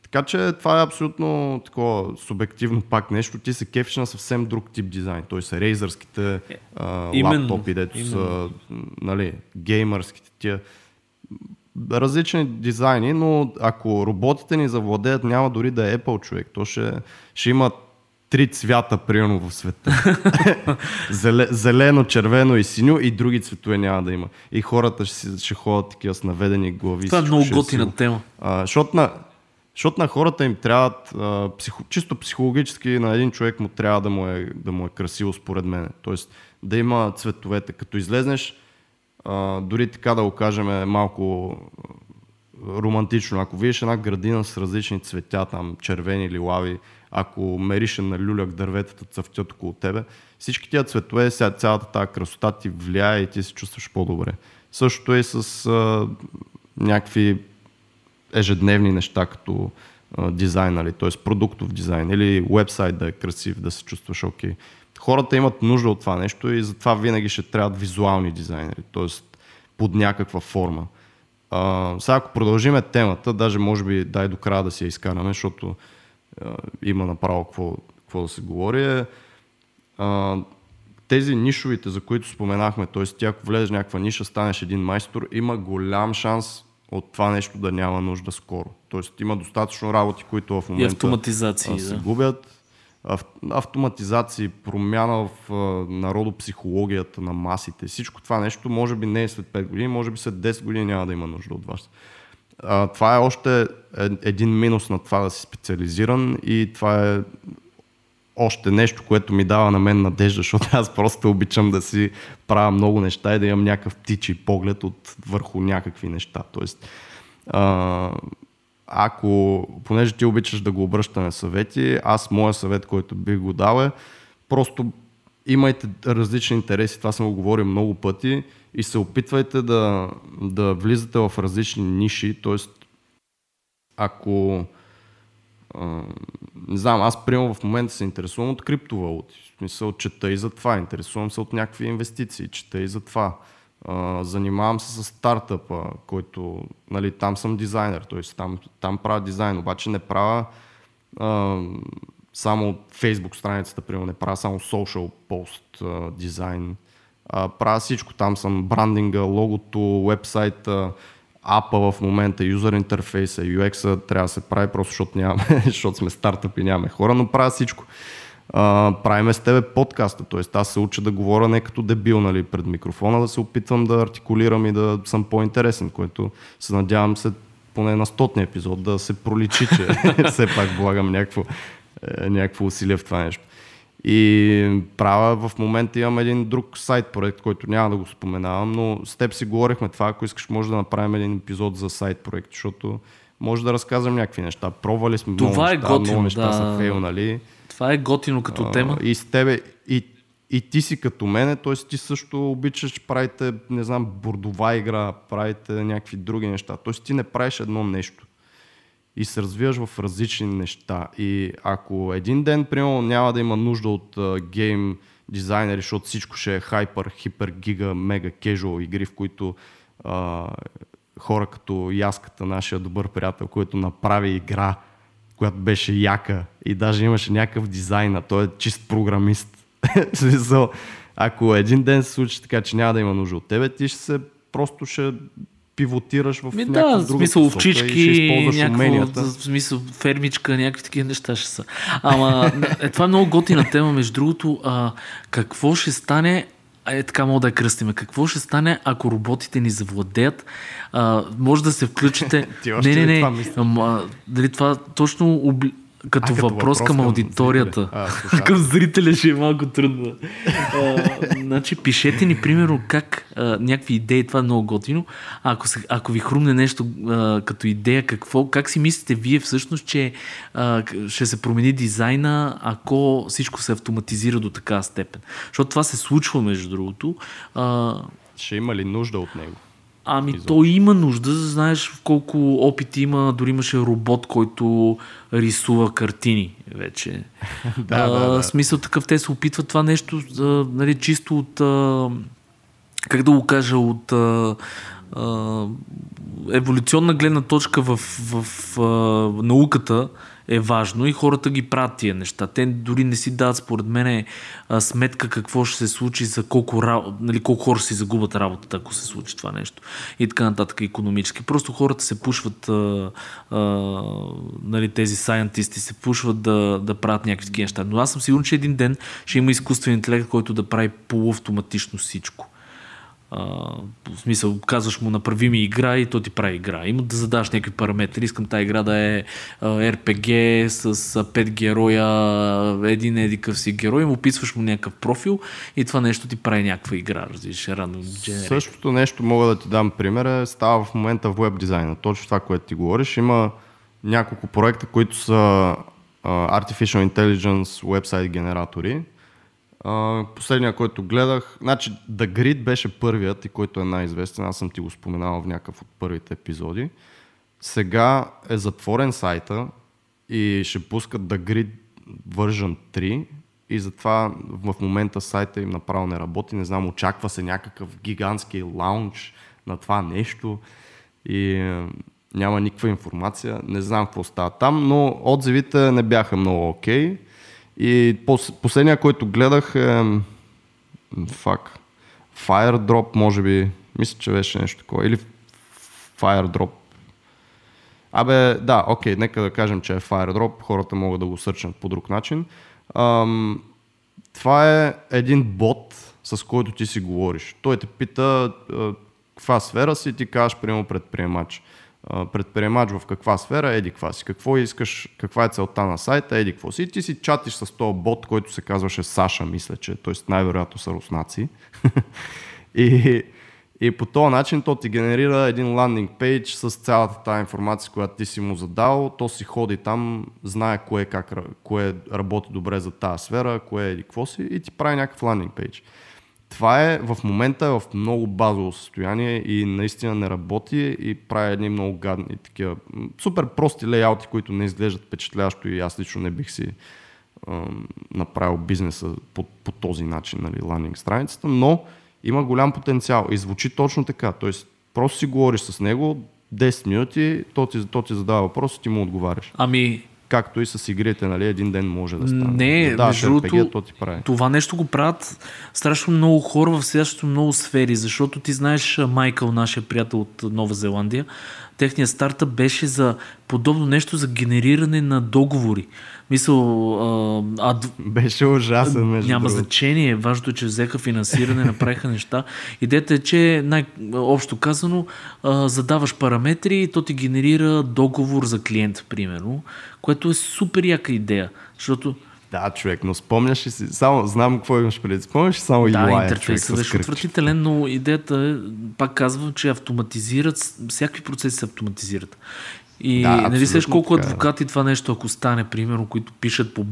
Така че това е абсолютно такова субективно пак нещо. Ти се кефиш на съвсем друг тип дизайн. Той са рейзърските е, лаптопи, дето именно. са нали, геймърските тия различни дизайни, но ако роботите ни завладеят, няма дори да е Apple човек. То ще, ще има три цвята, примерно, в света. Зелено, червено и синьо и други цветове няма да има. И хората ще, ще ходят такива с наведени глави. Това е много е готина тема. А, защото, на, защото на хората им трябва, психо, чисто психологически, на един човек му трябва да му е, да му е красиво, според мен. Тоест, да има цветовете. Като излезнеш, дори така да го кажем е малко романтично. Ако видиш една градина с различни цветя, там червени или лави, ако мериш на люляк дърветата цъфтят около тебе, всички тия цветове, сега цялата тази красота ти влияе и ти се чувстваш по-добре. Същото е с а, някакви ежедневни неща, като а, дизайн, нали? т.е. продуктов дизайн или вебсайт да е красив, да се чувстваш окей. Okay хората имат нужда от това нещо и затова винаги ще трябват визуални дизайнери, т.е. под някаква форма. А, сега ако продължиме темата, даже може би дай до края да си я изкараме, защото а, има направо какво, какво да се говори. Е, а, тези нишовите, за които споменахме, т.е. ти ако влезеш в някаква ниша, станеш един майстор, има голям шанс от това нещо да няма нужда скоро. Тоест има достатъчно работи, които в момента и автоматизации, се да. губят автоматизации, промяна в народопсихологията на масите. Всичко това нещо може би не е след 5 години, може би след 10 години няма да има нужда от вас. А, това е още един минус на това да си специализиран и това е още нещо, което ми дава на мен надежда, защото аз просто обичам да си правя много неща и да имам някакъв птичи поглед от върху някакви неща. Тоест, а, ако, понеже ти обичаш да го обръщаме съвети, аз моя съвет, който бих го дал е, просто имайте различни интереси, това съм го говорил много пъти и се опитвайте да, да влизате в различни ниши, т.е. ако не знам, аз примерно в момента се интересувам от криптовалути. В смисъл, чета и за това. Интересувам се от някакви инвестиции, чета и за това. Uh, занимавам се с стартъпа, който, нали, там съм дизайнер, т.е. Там, там правя дизайн, обаче не правя uh, само Facebook страницата, примерно, не правя само social post uh, дизайн, uh, правя всичко, там съм брандинга, логото, вебсайта, апа в момента, юзер интерфейса, UX-а трябва да се прави просто защото, нямаме, защото сме стартъп и нямаме хора, но правя всичко а, правиме с тебе подкаста. Тоест аз се уча да говоря не като дебил нали, пред микрофона, да се опитвам да артикулирам и да съм по-интересен, което се надявам се поне на стотния епизод да се проличи, че все пак влагам някакво, е, някакво усилие в това нещо. И правя в момента имам един друг сайт проект, който няма да го споменавам, но с теб си говорихме това, ако искаш може да направим един епизод за сайт проект, защото може да разказвам някакви неща. Пробвали сме това много е неща, готино, много неща да. са фейлнали. Това е готино като тема. И с тебе, и, и ти си като мене, т.е. ти също обичаш, правите, не знам, бордова игра, правите някакви други неща. Т.е. ти не правиш едно нещо. И се развиваш в различни неща. И ако един ден, примерно, няма да има нужда от гейм дизайнери, защото всичко ще е хайпер, хипер, гига, мега, кежуал игри, в които uh, хора като Яската, нашия добър приятел, който направи игра, която беше яка и даже имаше някакъв дизайн, а той е чист програмист. Смисъл, ако един ден се случи така, че няма да има нужда от тебе, ти ще се просто ще пивотираш в Ми, някаква да, друга смисъл посока и ще овчички, използваш някакво, уменията. в смисъл фермичка, някакви такива неща ще са. Ама е, това е много готина тема, между другото, а, какво ще стане, е така мога да я кръстиме. Какво ще стане, ако роботите ни завладеят? А, може да се включите. Ти още не, не, не. това? Ама, дали това точно обли... като, А, въпрос, към аудиторията. зрителя. А, към зрителя ще е малко трудно. а, значи, пишете ни, примерно, как а, някакви идеи, това е много готино. А ако, се, ако ви хрумне нещо а, като идея, какво, как си мислите вие всъщност, че а, ще се промени дизайна, ако всичко се автоматизира до такава степен? Защото това се случва, между другото. А, Ще има ли нужда от него? Ами Изобщо. то има нужда, знаеш в колко опити има, дори имаше робот, който рисува картини вече. Да, да, да. Смисъл такъв, те се опитват това нещо, а, нали, чисто от, а, как да го кажа, от а, а, еволюционна гледна точка в, в а, науката е важно и хората ги правят тия неща. Те дори не си дават, според мен, а, сметка какво ще се случи, за колко, нали, колко хора си загубят работата, ако се случи това нещо. И така нататък економически. Просто хората се пушват, а, а, нали, тези сайентисти се пушват да, да правят някакви такива неща. Но аз съм сигурен, че един ден ще има изкуствен интелект, който да прави полуавтоматично всичко. В смисъл, казваш му направи ми игра и то ти прави игра. Има да задаш някакви параметри. Искам тази игра да е RPG с а, 5 героя, един едикъв си герой, му описваш му някакъв профил и това нещо ти прави някаква игра. Разбираш. Същото нещо мога да ти дам пример. е, Става в момента в веб дизайна. Точно това, което ти говориш. Има няколко проекта, които са Artificial Intelligence вебсайт генератори. А, последния, който гледах, значи The Grid беше първият и който е най-известен. Аз съм ти го споменавал в някакъв от първите епизоди. Сега е затворен сайта и ще пускат The Grid version 3 и затова в момента сайта им направо не работи. Не знам, очаква се някакъв гигантски лаунч на това нещо и е, няма никаква информация. Не знам какво става там, но отзивите не бяха много окей. И пос- последния, който гледах е... Фак. Firedrop, може би. Мисля, че беше нещо такова. Или Firedrop. Абе, да, окей, нека да кажем, че е Firedrop. Хората могат да го сърчнат по друг начин. Ам, това е един бот, с който ти си говориш. Той те пита каква сфера си, ти казваш, примерно, предприемач. Предприемач в каква сфера, еди каква си. Какво искаш, каква е целта на сайта, еди какво си. И ти си чатиш с този бот, който се казваше Саша, мисля, че, т.е. най-вероятно са руснаци. и, и по този начин то ти генерира един ландинг пейдж с цялата тази информация, която ти си му задал. То си ходи там, знае кое, как, ра- кое работи добре за тази сфера, кое е какво си и ти прави някакъв ландинг пейдж. Това е в момента е в много базово състояние и наистина не работи и прави едни много гадни такива супер прости лейаути, които не изглеждат впечатляващо и аз лично не бих си ам, направил бизнеса по, по този начин, нали, ландинг страницата, но има голям потенциал и звучи точно така. Тоест, просто си говориш с него 10 минути, то ти, то ти задава въпрос и ти му отговаряш. Ами, Както и с игрите, нали, един ден може да стане. Не, да между другото, то ти прави. това нещо го правят страшно много хора в следващото много сфери, защото ти знаеш Майкъл, нашия приятел от Нова Зеландия, техният стартъп беше за подобно нещо за генериране на договори. Мисъл, а, а, Беше ужасен, между няма другото. значение. Важното е, че взеха финансиране, направиха неща. Идеята е, че най-общо казано а, задаваш параметри и то ти генерира договор за клиент, примерно, което е супер яка идея. Защото Да, човек, но спомняш ли си, само знам какво имаш преди, спомняш ли само да, UI, човек, интерфейсът беше отвратителен, но идеята е, пак казвам, че автоматизират, всякакви процеси се автоматизират. И Да, да, нали сеш колко така е. адвокати това нещо, ако стане, примерно, които пишат по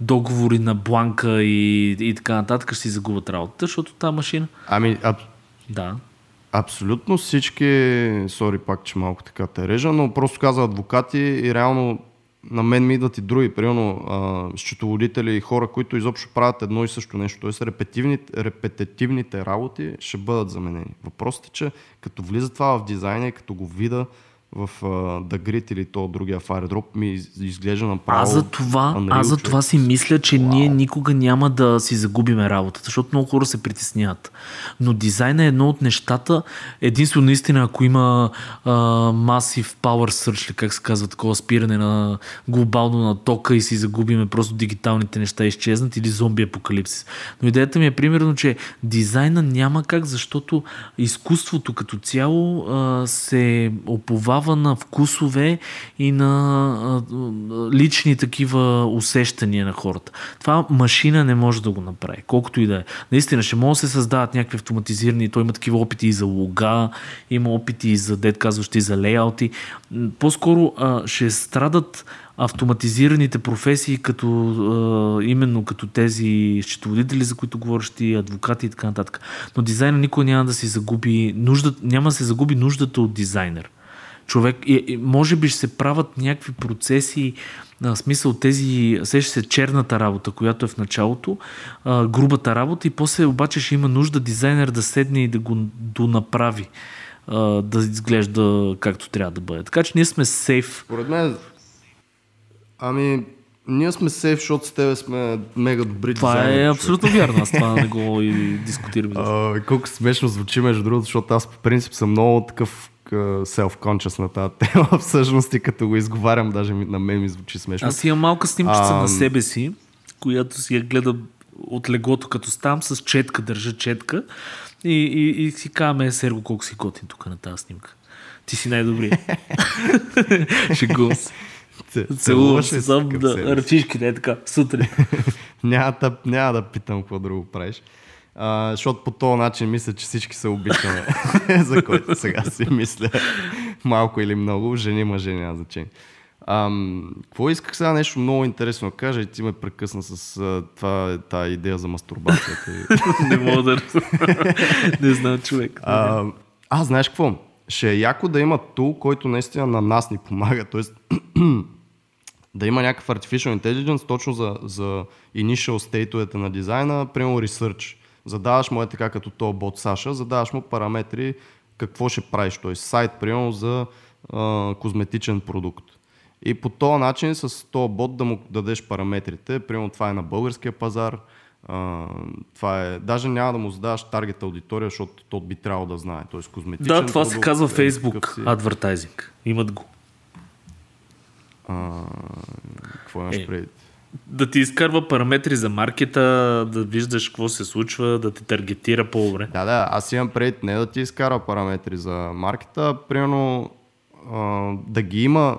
договори на бланка и, и така нататък, ще си загубят работата, защото тази машина... Ами, аб, Да. абсолютно всички, сори пак, че малко така те режа, но просто каза адвокати и реално на мен ми идват и други, примерно а, счетоводители и хора, които изобщо правят едно и също нещо. Тоест репетивните, репетитивните работи ще бъдат заменени. Въпросът е, че като влиза това в дизайна и като го вида в а, The Grid или то другия Firedrop ми из- изглежда направо Аз за това, Unreal, аз за човек. това си мисля, че ние никога няма да си загубиме работата, защото много хора се притесняват. Но дизайн е едно от нещата, единствено наистина, ако има масив power search, или как се казва, такова спиране на глобално на тока и си загубиме просто дигиталните неща изчезнат или зомби апокалипсис. Но идеята ми е примерно, че дизайна няма как, защото изкуството като цяло а, се оповава основава на вкусове и на лични такива усещания на хората. Това машина не може да го направи, колкото и да е. Наистина, ще може да се създават някакви автоматизирани, той има такива опити и за лога, има опити и за, дед казващи, и за лейаути. По-скоро ще страдат автоматизираните професии, като, именно като тези счетоводители, за които говориш ти, адвокати и така нататък. Но дизайна никой няма да си загуби нуждата, няма да се загуби нуждата от дизайнер. Човек, и, и, може би ще се правят някакви процеси, в смисъл тези, сеща се черната работа, която е в началото, а, грубата работа и после обаче ще има нужда дизайнер да седне и да го донаправи да изглежда както трябва да бъде. Така че ние сме сейф. Според мен Ами, ние сме сейф, защото с тебе сме мега добри Това дизайнери, е абсолютно вярно, аз това не го и дискутирам. А, колко смешно звучи, между другото, защото аз по принцип съм много такъв self-conscious на тази тема, всъщност и като го изговарям, даже на мен ми звучи смешно. Аз имам малка снимчица а... на себе си, която си я гледам от леглото като стам, с четка, държа четка и, и, и си казваме, Серго, колко си готин тук на тази снимка. Ти си най-добрият. Шегувам се. Целувам се сам да ръчишките, е така, сутрин. няма, да, няма да питам какво друго правиш. А, защото по този начин мисля, че всички се обичаме, за който сега си мисля. Малко или много, жени, мъже, няма значение. Ам, какво исках сега нещо много интересно да кажа и ти ме прекъсна с а, това, тази идея за мастурбацията. Не мога да Не знам човек. А, а, знаеш какво? Ще е яко да има тул, който наистина на нас ни помага. Тоест, да има някакъв artificial intelligence точно за, за initial стейтовете на дизайна, примерно research. Задаваш му е така като то бот Саша, задаваш му параметри какво ще правиш, т.е. сайт, примерно за а, козметичен продукт. И по този начин с този бот да му дадеш параметрите, примерно това е на българския пазар, а, това е, даже няма да му задаваш таргет аудитория, защото то би трябвало да знае. Т.е. козметичен Да, това продукт, се казва е Facebook си... Advertising. Имат го. А, какво имаш е, предвид? Да ти изкарва параметри за маркета, да виждаш какво се случва, да те таргетира по-добре. Да, да, аз имам предвид не да ти изкарва параметри за маркета, примерно а, да ги има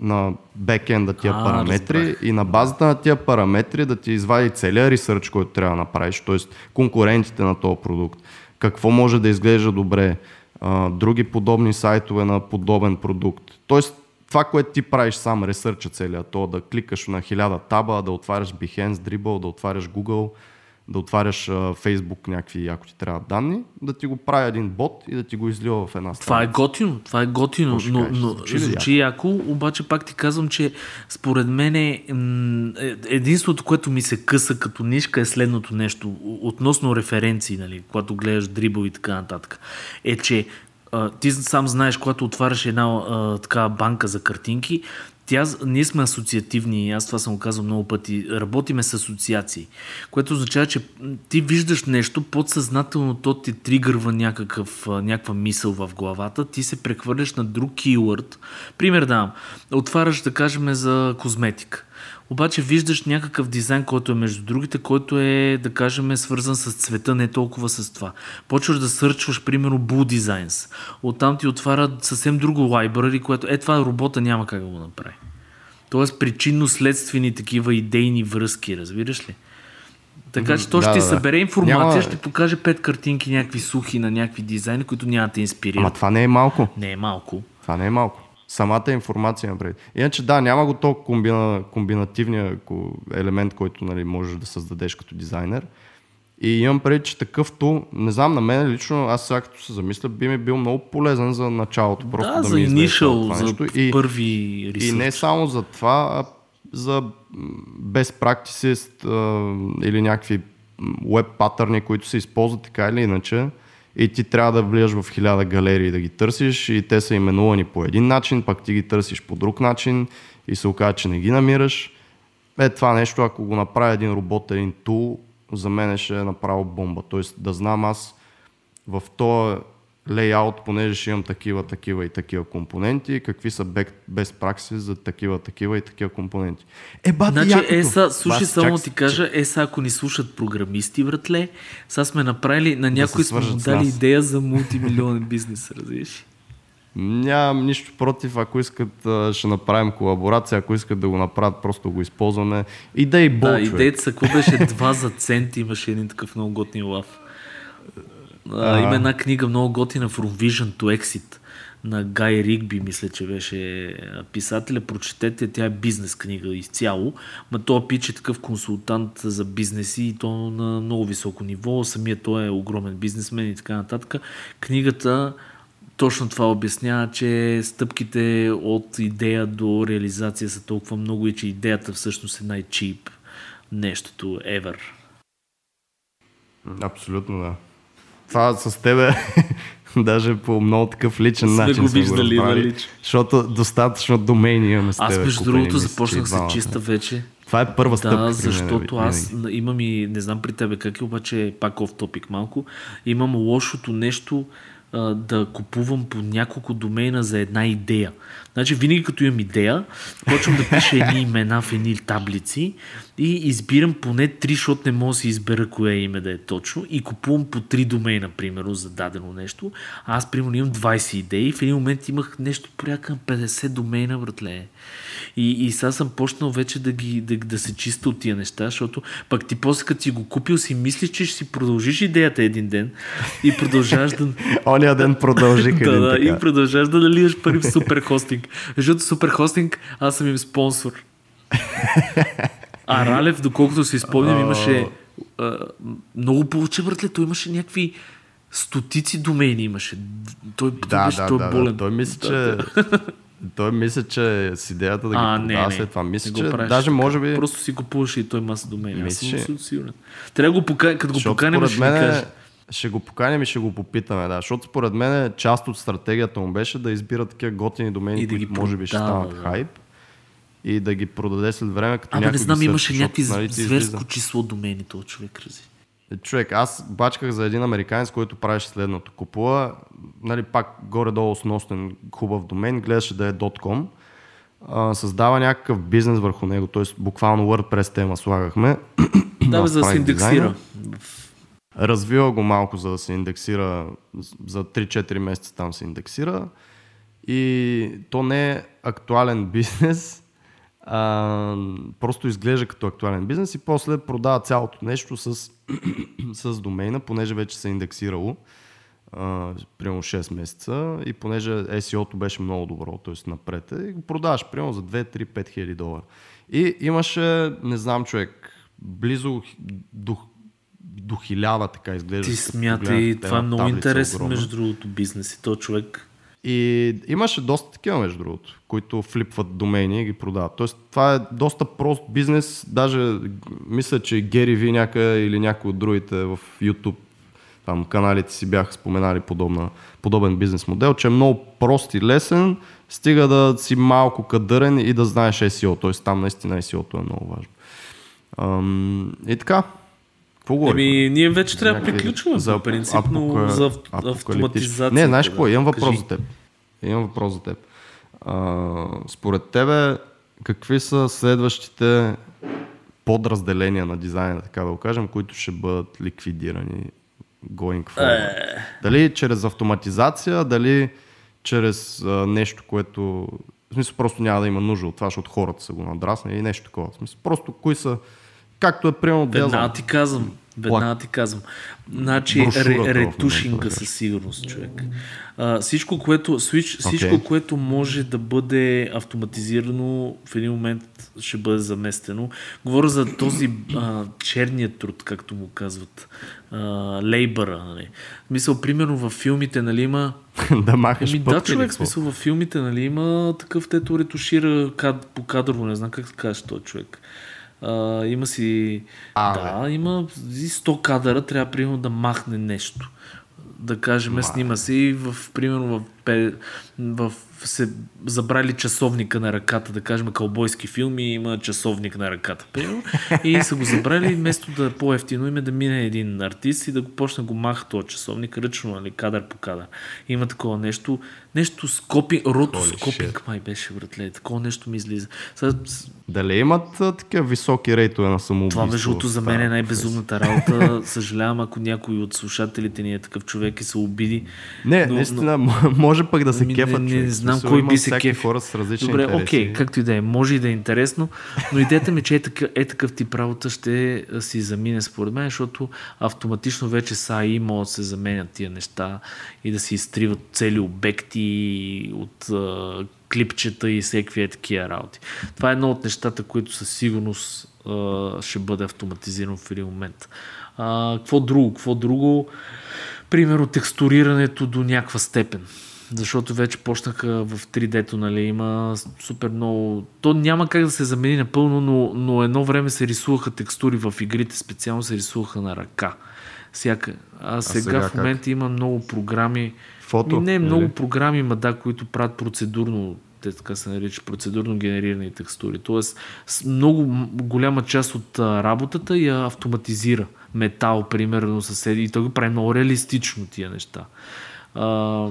на бекенда тия а, параметри разбрах. и на базата на тия параметри да ти извади целият ресърч, който трябва да направиш, т.е. конкурентите на този продукт. Какво може да изглежда добре, а, други подобни сайтове на подобен продукт. Тоест това, което ти правиш сам, ресърча целия, то да кликаш на хиляда таба, да отваряш Behance, Dribble, да отваряш Google, да отваряш Facebook някакви, ако ти трябва данни, да ти го прави един бот и да ти го излива в една страна. Това е готино, това е готино, но, но звучи, звучи яко, обаче пак ти казвам, че според мен е, единството, което ми се къса като нишка е следното нещо, относно референции, нали, когато гледаш дрибъл и така нататък, е, че ти сам знаеш, когато отваряш една а, така банка за картинки, тя, ние сме асоциативни, аз това съм го казал много пъти, работиме с асоциации, което означава, че ти виждаш нещо, подсъзнателно то ти тригърва някакъв, някаква мисъл в главата, ти се прехвърляш на друг кейворд. Пример давам, отваряш да кажем за козметика обаче виждаш някакъв дизайн, който е между другите, който е, да кажем, свързан с цвета, не толкова с това. Почваш да сърчваш, примерно, Blue Designs. Оттам ти отваря съвсем друго library, което е това робота няма как да го направи. Тоест причинно-следствени такива идейни връзки, разбираш ли? Така че то да, ще да, събере информация, няма... ще покаже пет картинки, някакви сухи на някакви дизайни, които няма да те инспирират. Ама това не е малко. Не е малко. Това не е малко самата информация напред. Иначе да, няма го толкова комбина, комбинативния елемент, който нали, можеш да създадеш като дизайнер. И имам преди, че такъвто, не знам, на мен лично, аз сега като се замисля, би ми бил много полезен за началото. Просто да, да за ми initial, за нещо. И, първи ресърч. И не само за това, а за best practices а, или някакви веб патърни, които се използват така или иначе и ти трябва да влияш в хиляда галерии да ги търсиш и те са именувани по един начин, пък ти ги търсиш по друг начин и се оказа, че не ги намираш. Е, това нещо, ако го направи един робот, един тул, за мен ще е направо бомба. Тоест да знам аз в този лейаут, понеже ще имам такива, такива и такива компоненти, какви са best practices за такива, такива и такива компоненти. Е, бати, значи, якото. еса, слушай, само ти кажа, еса, ако ни слушат програмисти, братле, сега сме направили, на някой да сме дали идея за мултимилионен бизнес, разбираш? Нямам нищо против, ако искат ще направим колаборация, ако искат да го направят, просто го използваме. Идеи бол, Да, идеята са, какво беше два за цент, имаше един такъв много готин лав. А, има една книга много готина From Vision to Exit на Гай Ригби, мисля, че беше писателя. Прочетете, тя е бизнес книга изцяло. Ма той пич е такъв консултант за бизнеси и то на много високо ниво. Самият той е огромен бизнесмен и така нататък. Книгата точно това обяснява, че стъпките от идея до реализация са толкова много и че идеята всъщност е най-чип нещото ever. Абсолютно да. Това с тебе даже по много такъв личен Сме начин го сме виждали, разбрали, нали? Защото достатъчно домейни имаме с Аз между другото започнах се чиста вече. Това е първа стъпка. Да, при мен, защото винаги. аз имам и, не знам при тебе как е, обаче пак оф топик малко, имам лошото нещо а, да купувам по няколко домейна за една идея. Значи винаги като имам идея, почвам да пиша едни имена в едни таблици и избирам поне три, защото не мога да си избера кое име да е точно и купувам по три домейна, примерно, за дадено нещо. А аз, примерно, имам 20 идеи. В един момент имах нещо порядка на 50 домейна, братле. И, и сега съм почнал вече да, ги, да, да се чиста от тия неща, защото пък ти после като си го купил си мислиш, че ще си продължиш идеята един ден и продължаваш да... Оня ден продължих да, да, и продължаваш да наливаш пари в супер хостинг. Защото супер хостинг, аз съм им спонсор. А Ралев, доколкото си спомням, имаше а, много повече, братле, той имаше някакви стотици домейни имаше. Той, той Да, беше да, той да, болен. да. Той мисля, че... Той мисля, че с идеята да ги а, продава не, след това. Мисля, че правиш даже може би... Просто си купуваш и той маса. Аз съм че- абсолютно сигурен. Трябва да го поканим, като го поканим, ще мен каже. ще го поканим и ще го попитаме, да. Защото според мен част от стратегията му беше да избира такива готини домени, И да които ги може би ще станат хайп и да ги продаде след време като Абе, не знам, имаше някакви нали, зверско число домейни този човек, рази. Е, Човек, аз бачках за един американец, който правеше следното. Купува, нали, пак горе-долу сносен хубав домен, гледаше да е .com, а, създава някакъв бизнес върху него, т.е. буквално WordPress тема слагахме. Да, бе, за да се индексира. Развива го малко, за да се индексира. За 3-4 месеца там се индексира. И то не е актуален бизнес, а, просто изглежда като актуален бизнес и после продава цялото нещо с, с домейна, понеже вече се е индексирало а, примерно 6 месеца и понеже SEO-то беше много добро, т.е. напред е, и го продаваш примерно за 2-3-5 хиляди долара. И имаше, не знам човек, близо до, до хиляда така изглежда. Ти смятай, това е много огромна. между другото, бизнес. И то човек И имаше доста такива, между другото, които флипват домейни и ги продават. Тоест, това е доста прост бизнес. Даже мисля, че Гери Ви някъде или някой от другите в YouTube там каналите си бяха споменали подобна, подобен бизнес модел, че е много прост и лесен, стига да си малко кадърен и да знаеш SEO. Тоест там наистина SEO-то е много важно. Ам, и така. Какво? Еми, ние вече трябва да приключваме, за принципно апока- за автоматизация. Не, знаеш какво? Имам въпрос Кажи. за теб. Имам въпрос за теб. А, според тебе, какви са следващите подразделения на дизайна, така да го кажем, които ще бъдат ликвидирани going forward? Е. Дали чрез автоматизация, дали чрез а, нещо, което... В смисъл, просто няма да има нужда от това, защото хората са го надраснали и нещо такова. В смисъл, просто кои са... Както е примерно Веднага ти казвам. Веднага ти казвам. Значи, ре, ретушинга със сигурност, човек. А, всичко, което, свич, всичко Окей. което може да бъде автоматизирано, в един момент ще бъде заместено. Говоря за този а, черният труд, както му казват. А, лейбъра. Нали. Мисъл, примерно във филмите, нали, има да махаш Еми да, човек, смисъл във филмите, нали, има такъв, тето ретушира кад, по кадрово, не знам как се каже този човек. А, има си... А, да, има и 100 кадъра, трябва примерно да махне нещо. Да кажем, снима се и в, примерно в, пе- в се забрали часовника на ръката, да кажем кълбойски филми, има часовник на ръката. Примерно. И са го забрали, вместо да е по-ефтино име да мине един артист и да го почне го маха този часовник, ръчно, нали, кадър по кадър. Има такова нещо. Нещо с копи, ротоскопинг май беше, братле. Такова нещо ми излиза. Сега, Дали имат такива високи рейтове на самоубийство? Това между за мен е най-безумната работа. Съжалявам, ако някой от слушателите ни е такъв човек и се обиди. Не, но, наистина, но... може пък да се Ами, кефат. не, човек. не знам кой би се кеф. хора с различни Добре, интереси. окей, както и да е. Може и да е интересно, но идеята ми, е, че е такъв, е такъв тип работа ще си замине според мен, защото автоматично вече са AI могат да се заменят тия неща и да се изтриват цели обекти от а, клипчета и всеки е такива работи. Това е едно от нещата, които със сигурност а, ще бъде автоматизирано в един момент. А, какво друго? Какво друго? Примерно текстурирането до някаква степен. Защото вече почнаха в 3D-то, нали, има супер много... То няма как да се замени напълно, но, но едно време се рисуваха текстури в игрите, специално се рисуваха на ръка. Всяка. А сега, сега в момента има много програми. Фото, не, или? много програми има, да, които правят процедурно, те така се нарича, процедурно генерирани текстури. Тоест, много голяма част от работата я автоматизира. Метал, примерно, съседи. И той го прави много реалистично тия неща. А,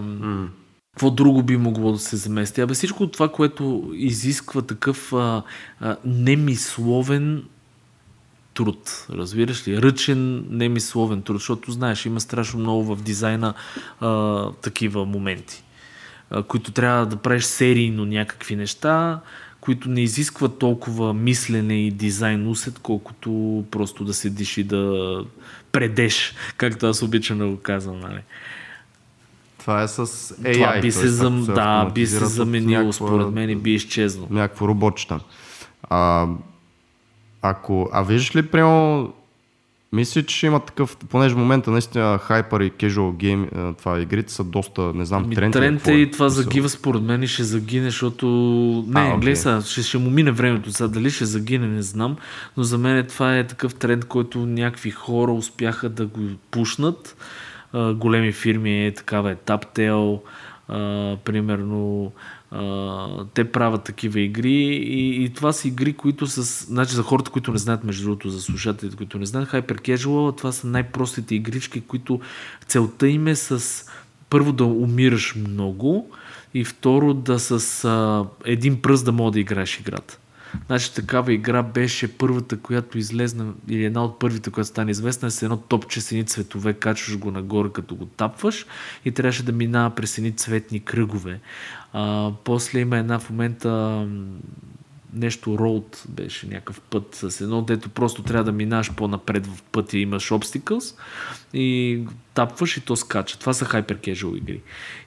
какво друго би могло да се замести? Абе всичко това, което изисква такъв а, а, немисловен труд. Разбираш ли? Ръчен, немисловен труд, защото знаеш, има страшно много в дизайна а, такива моменти, а, които трябва да правиш серийно някакви неща, които не изискват толкова мислене и дизайн усет, колкото просто да седиш и да предеш, както аз обичам да го казвам. Нали? Това е с AI. Това би се, зам... да, би се заменило, някаква- според мен, и би изчезнало. някакво робочета. А, ако, а виждаш ли, прямо, мисля, че има такъв, понеже в момента наистина хайпер и casual гейм, това игрите са доста, не знам, Ми, тренд. тренд е и това загива според мен и ще загине, защото... Не, А, окей. гледай сега, ще, ще му мине времето сега. Дали ще загине, не знам. Но за мен това е такъв тренд, който някакви хора успяха да го пушнат. А, големи фирми е такава е Taptel, а, примерно те правят такива игри и, и това са игри, които с... Значи за хората, които не знаят, между другото, за слушателите, които не знаят, Hyper Casual, това са най-простите игрички, които целта им е с първо да умираш много и второ да с а, един пръст да мога да играеш играта. Значи такава игра беше първата, която излезна, или една от първите, която стане известна, е с едно топче с едни цветове, качваш го нагоре, като го тапваш и трябваше да минава през едни цветни кръгове. А, после има една в момента нещо роуд беше някакъв път с едно, дето просто трябва да минаш по-напред в пътя, имаш obstacles и тапваш и то скача. Това са hyper casual игри.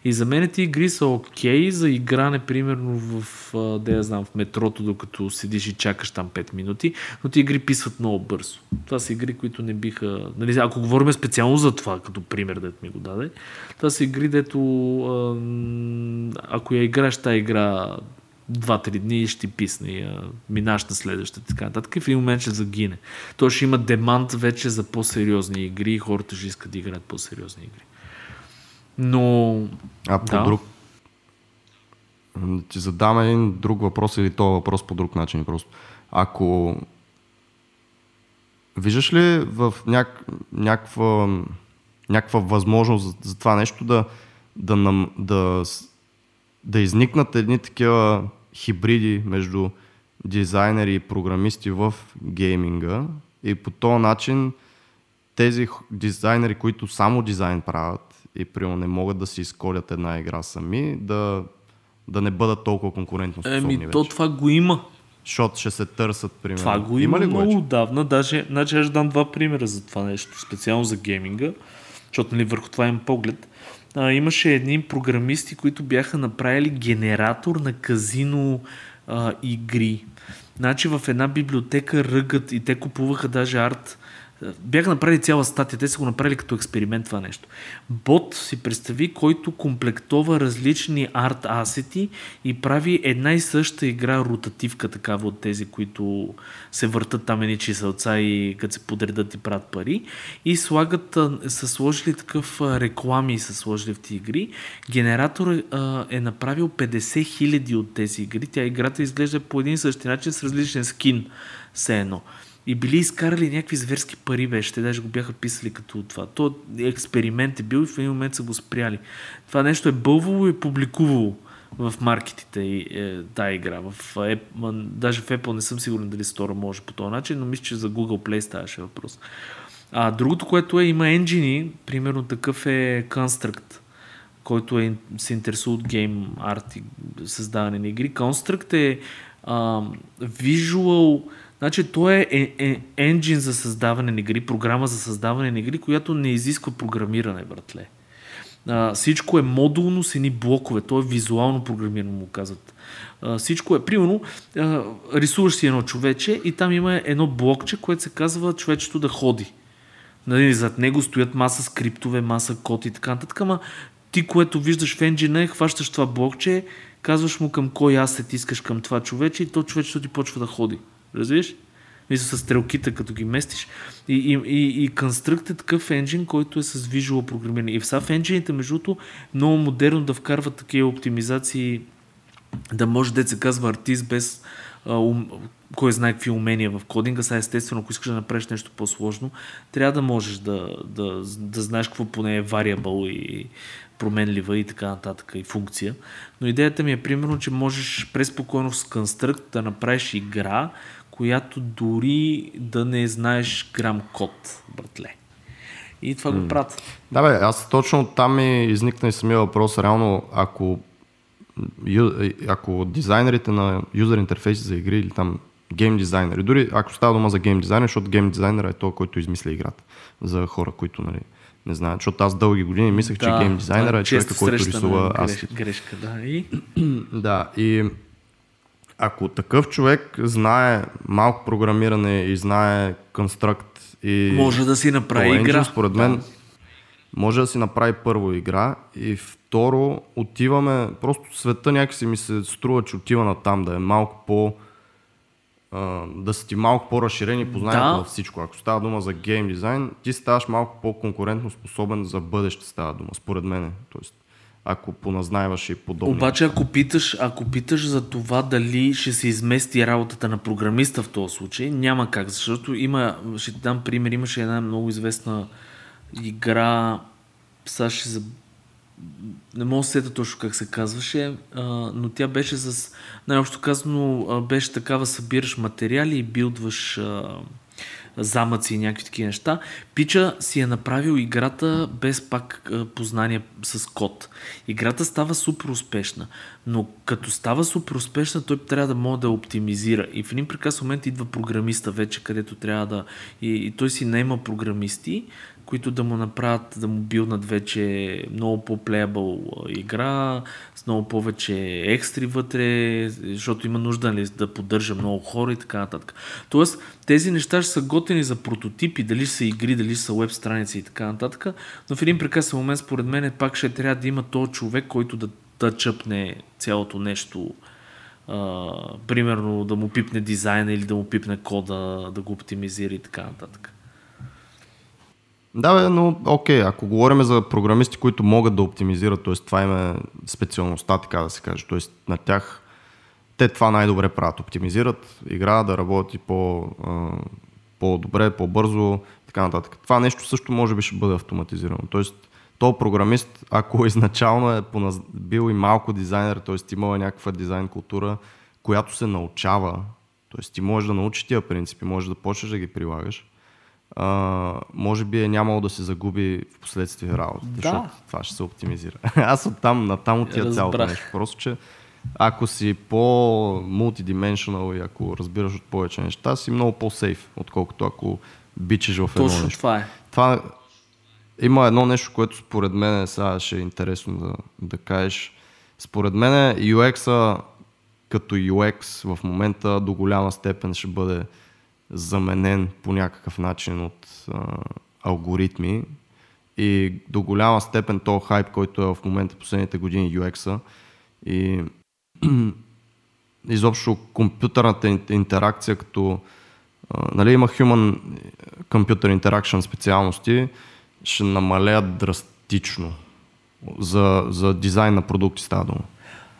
И за мен тези игри са окей за игране, примерно в, да я знам, в метрото, докато седиш и чакаш там 5 минути, но ти игри писват много бързо. Това са игри, които не биха... Нали, ако говорим специално за това, като пример, дето ми го даде, това са игри, дето ако я играеш тази игра 2-3 дни ще писне минаш на следващата така нататък и в един момент ще загине. То ще има демант вече за по-сериозни игри и хората ще искат да играят по-сериозни игри. Но... А по Да. друг... Ти задам един друг въпрос или то въпрос по друг начин просто. Ако виждаш ли в няк... някаква, някаква възможност за, за това нещо да, да, нам... да, да изникнат едни такива хибриди между дизайнери и програмисти в гейминга и по този начин тези дизайнери, които само дизайн правят и примерно не могат да си изколят една игра сами, да, да не бъдат толкова конкурентно способни Еми, то това го има. Защото ще се търсят, примерно. Това го има, ли го много отдавна. Даже, значи аз ще дам два примера за това нещо, специално за гейминга, защото нали, върху това имам поглед. А, имаше едни програмисти, които бяха направили генератор на казино а, игри. Значи в една библиотека ръгат и те купуваха даже арт Бяха направили цяла статия, те са го направили като експеримент това нещо. Бот си представи, който комплектова различни арт асети и прави една и съща игра ротативка, такава от тези, които се въртат там едни чиселца и като се подредат и правят пари. И слагат, са сложили такъв реклами са сложили в тези игри. Генератор е направил 50 хиляди от тези игри. Тя играта изглежда по един и същи начин с различен скин. Все едно. И били изкарали някакви зверски пари, беше. Те даже го бяха писали като това. То експеримент е бил и в един момент са го спряли. Това нещо е бълвало и публикувало в маркетите е, тая игра. В, е, даже в Apple не съм сигурен дали Store може по този начин, но мисля, че за Google Play ставаше въпрос. А другото, което е, има енджини, примерно такъв е Construct, който е, се интересува от гейм арт и създаване на игри. Construct е а, visual Значи, то е, е, е енджин за създаване на игри, програма за създаване на игри, която не изисква програмиране, братле. А, всичко е модулно с едни блокове. То е визуално програмирано, му казват. А, всичко е, примерно, а, рисуваш си едно човече и там има едно блокче, което се казва човечето да ходи. Нали, зад него стоят маса скриптове, маса код и така нататък, ама ти, което виждаш в енджина, хващаш това блокче, казваш му към кой асет искаш към това човече и то човечето ти почва да ходи. Разбираш? Мисля с стрелките, като ги местиш. И, и, и, и Construct е такъв енджин, който е с visual програмиране. И в SAF енджините, между другото, много модерно да вкарват такива оптимизации, да може да се казва артист без а, ум, кой знае какви умения в кодинга. Сега естествено, ако искаш да направиш нещо по-сложно, трябва да можеш да, да, да знаеш какво поне е variable и променлива и така нататък и функция. Но идеята ми е примерно, че можеш преспокойно с Construct да направиш игра, която дори да не знаеш грам код, братле. И това го правят. Да бе, аз точно там ми изникна и самия въпрос. Реално, ако, ако дизайнерите на юзер интерфейси за игри или там гейм дизайнери, дори ако става дума за гейм дизайнер, защото гейм дизайнер е той, който измисля играта за хора, които нали, не знаят. Защото аз дълги години мислех, да, че гейм дизайнера да, е човека, който рисува аз. Грешка, да. И... да, и ако такъв човек знае малко програмиране и знае конструкт и... Може да си направи игра. Според мен да. може да си направи първо игра и второ отиваме, просто света някакси ми се струва, че отива на там, да е малко по... да са ти малко по-разширени познанията да. във всичко. Ако става дума за гейм дизайн, ти ставаш малко по-конкурентно способен за бъдеще става дума, според мен. Тоест, ако поназнайваш и подобно. Обаче, ако питаш, ако питаш за това дали ще се измести работата на програмиста в този случай, няма как, защото има, ще ти дам пример, имаше една много известна игра, сега ще за... не мога да сета точно как се казваше, но тя беше с, най-общо казано, беше такава, събираш материали и билдваш замъци и някакви такива неща. Пича си е направил играта без пак познание с код. Играта става супер успешна, но като става супер успешна, той трябва да може да оптимизира. И в един прекрасен момент идва програмиста вече, където трябва да... И, и той си наема програмисти, които да му направят, да му билнат вече много по-плеябъл игра, с много повече екстри вътре, защото има нужда нали, да поддържа много хора и така нататък. Тоест, тези неща ще са готени за прототипи, дали са игри, дали са веб страници и така нататък, но в един прекрасен момент, според мен, пак ще трябва да има този човек, който да, да чъпне цялото нещо, Uh, примерно да му пипне дизайна или да му пипне кода, да го оптимизира и така нататък. Да, бе, но окей, ако говорим за програмисти, които могат да оптимизират, т.е. това им е специалността, така да се каже, т.е. на тях те това най-добре правят, оптимизират игра да работи по, по-добре, по-бързо така нататък. Това нещо също може би ще бъде автоматизирано. Тоест, то програмист, ако изначално е бил и малко дизайнер, т.е. имал е някаква дизайн култура, която се научава, т.е. ти можеш да научиш тия принципи, можеш да почнеш да ги прилагаш, а, може би е нямало да се загуби в последствие работа, да. защото това ще се оптимизира. Аз оттам, натам отия цялото нещо. Просто, че ако си по-мултидименшнал и ако разбираш от повече неща, си много по-сейф, отколкото ако бичиш в едно Точно нещо. това е. Това има едно нещо, което според мен сега ще е интересно да, да кажеш. Според мен UX-а като UX в момента до голяма степен ще бъде заменен по някакъв начин от алгоритми и до голяма степен то хайп, който е в момента последните години UX-а и изобщо компютърната интеракция като нали, има Human Computer Interaction специалности, ще намалеят драстично за, за дизайн на продукти става дума.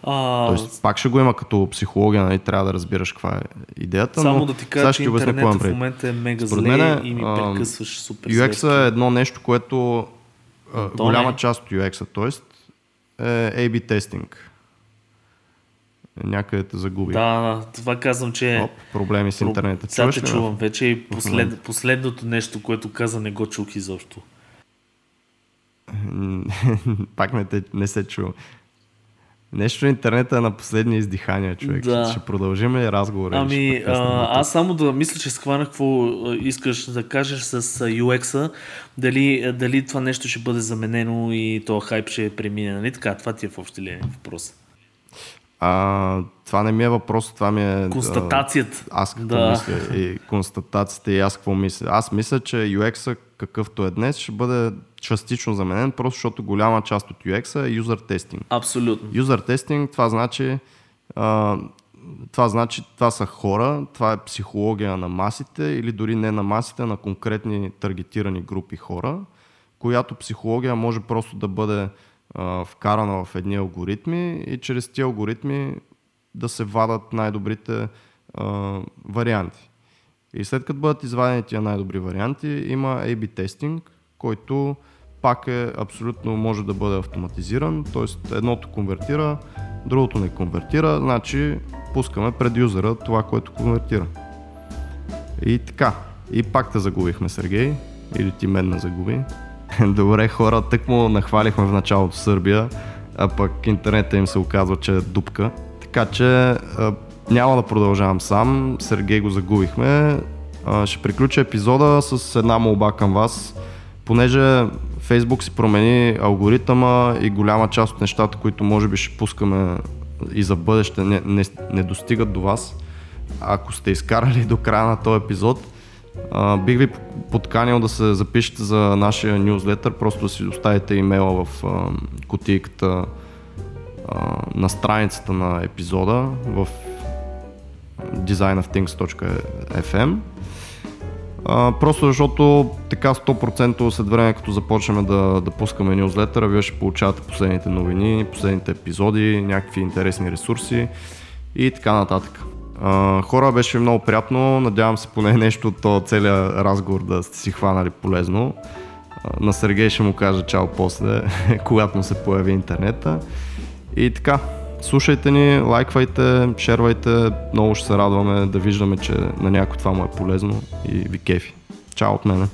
А... Тоест, пак ще го има като психология, нали, трябва да разбираш каква е идеята. Само но да ти кажа, че интернет в момента е мега зле мен, и ми прекъсваш супер UX е едно нещо, което а, голяма не. част от UX-а, т.е. е A-B тестинг. Някъде те загуби. Да, това казвам, че Оп, проблеми с интернета. Сега те чувам вече и послед, последното нещо, което каза, не го чух изобщо. Пак не, те, не се чувам. Нещо интернета е на последни издихания, човек. Да. Ще продължим ли разговора? Ами, а, аз само да мисля, че схванах какво искаш да кажеш с UX-а. Дали, дали това нещо ще бъде заменено и то хайп ще премине. Нали така? Това ти е в общи линии въпрос. А, това не ми е въпрос, това ми е... Констатацията. А, аз какво да. мисля и констатацията и аз какво мисля. Аз мисля, че UX-а какъвто е днес ще бъде частично заменен, просто защото голяма част от UX е юзър тестинг. Абсолютно. Юзър тестинг, това значи а, това значи, това са хора, това е психология на масите или дори не на масите, на конкретни таргетирани групи хора, която психология може просто да бъде а, вкарана в едни алгоритми и чрез тези алгоритми да се вадат най-добрите а, варианти. И след като бъдат извадени тия най-добри варианти, има A-B тестинг, който пак е абсолютно може да бъде автоматизиран, т.е. едното конвертира, другото не конвертира, значи пускаме пред юзера това, което конвертира. И така. И пак те загубихме, Сергей. Или ти мен не загуби. Добре, хора, тък му нахвалихме в началото Сърбия, а пък интернета им се оказва, че е дупка. Така че няма да продължавам сам. Сергей го загубихме. ще приключа епизода с една молба към вас. Понеже Фейсбук си промени алгоритъма и голяма част от нещата, които може би ще пускаме и за бъдеще не, не, не достигат до вас. Ако сте изкарали до края на този епизод, бих ви подканил да се запишете за нашия нюзлетър, просто да си оставите имейла в а, кутийката на страницата на епизода в designofthings.fm а, просто защото така 100% след време, като започнем да, да пускаме нюзлетъра, вие ще получавате последните новини, последните епизоди, някакви интересни ресурси и така нататък. Хора, беше много приятно. Надявам се поне нещо от този целият разговор да сте си хванали полезно. А, на Сергей ще му кажа чао после, когато му се появи интернета. И така, слушайте ни, лайквайте, шервайте, много ще се радваме да виждаме, че на някой това му е полезно и ви кефи. Чао от мене!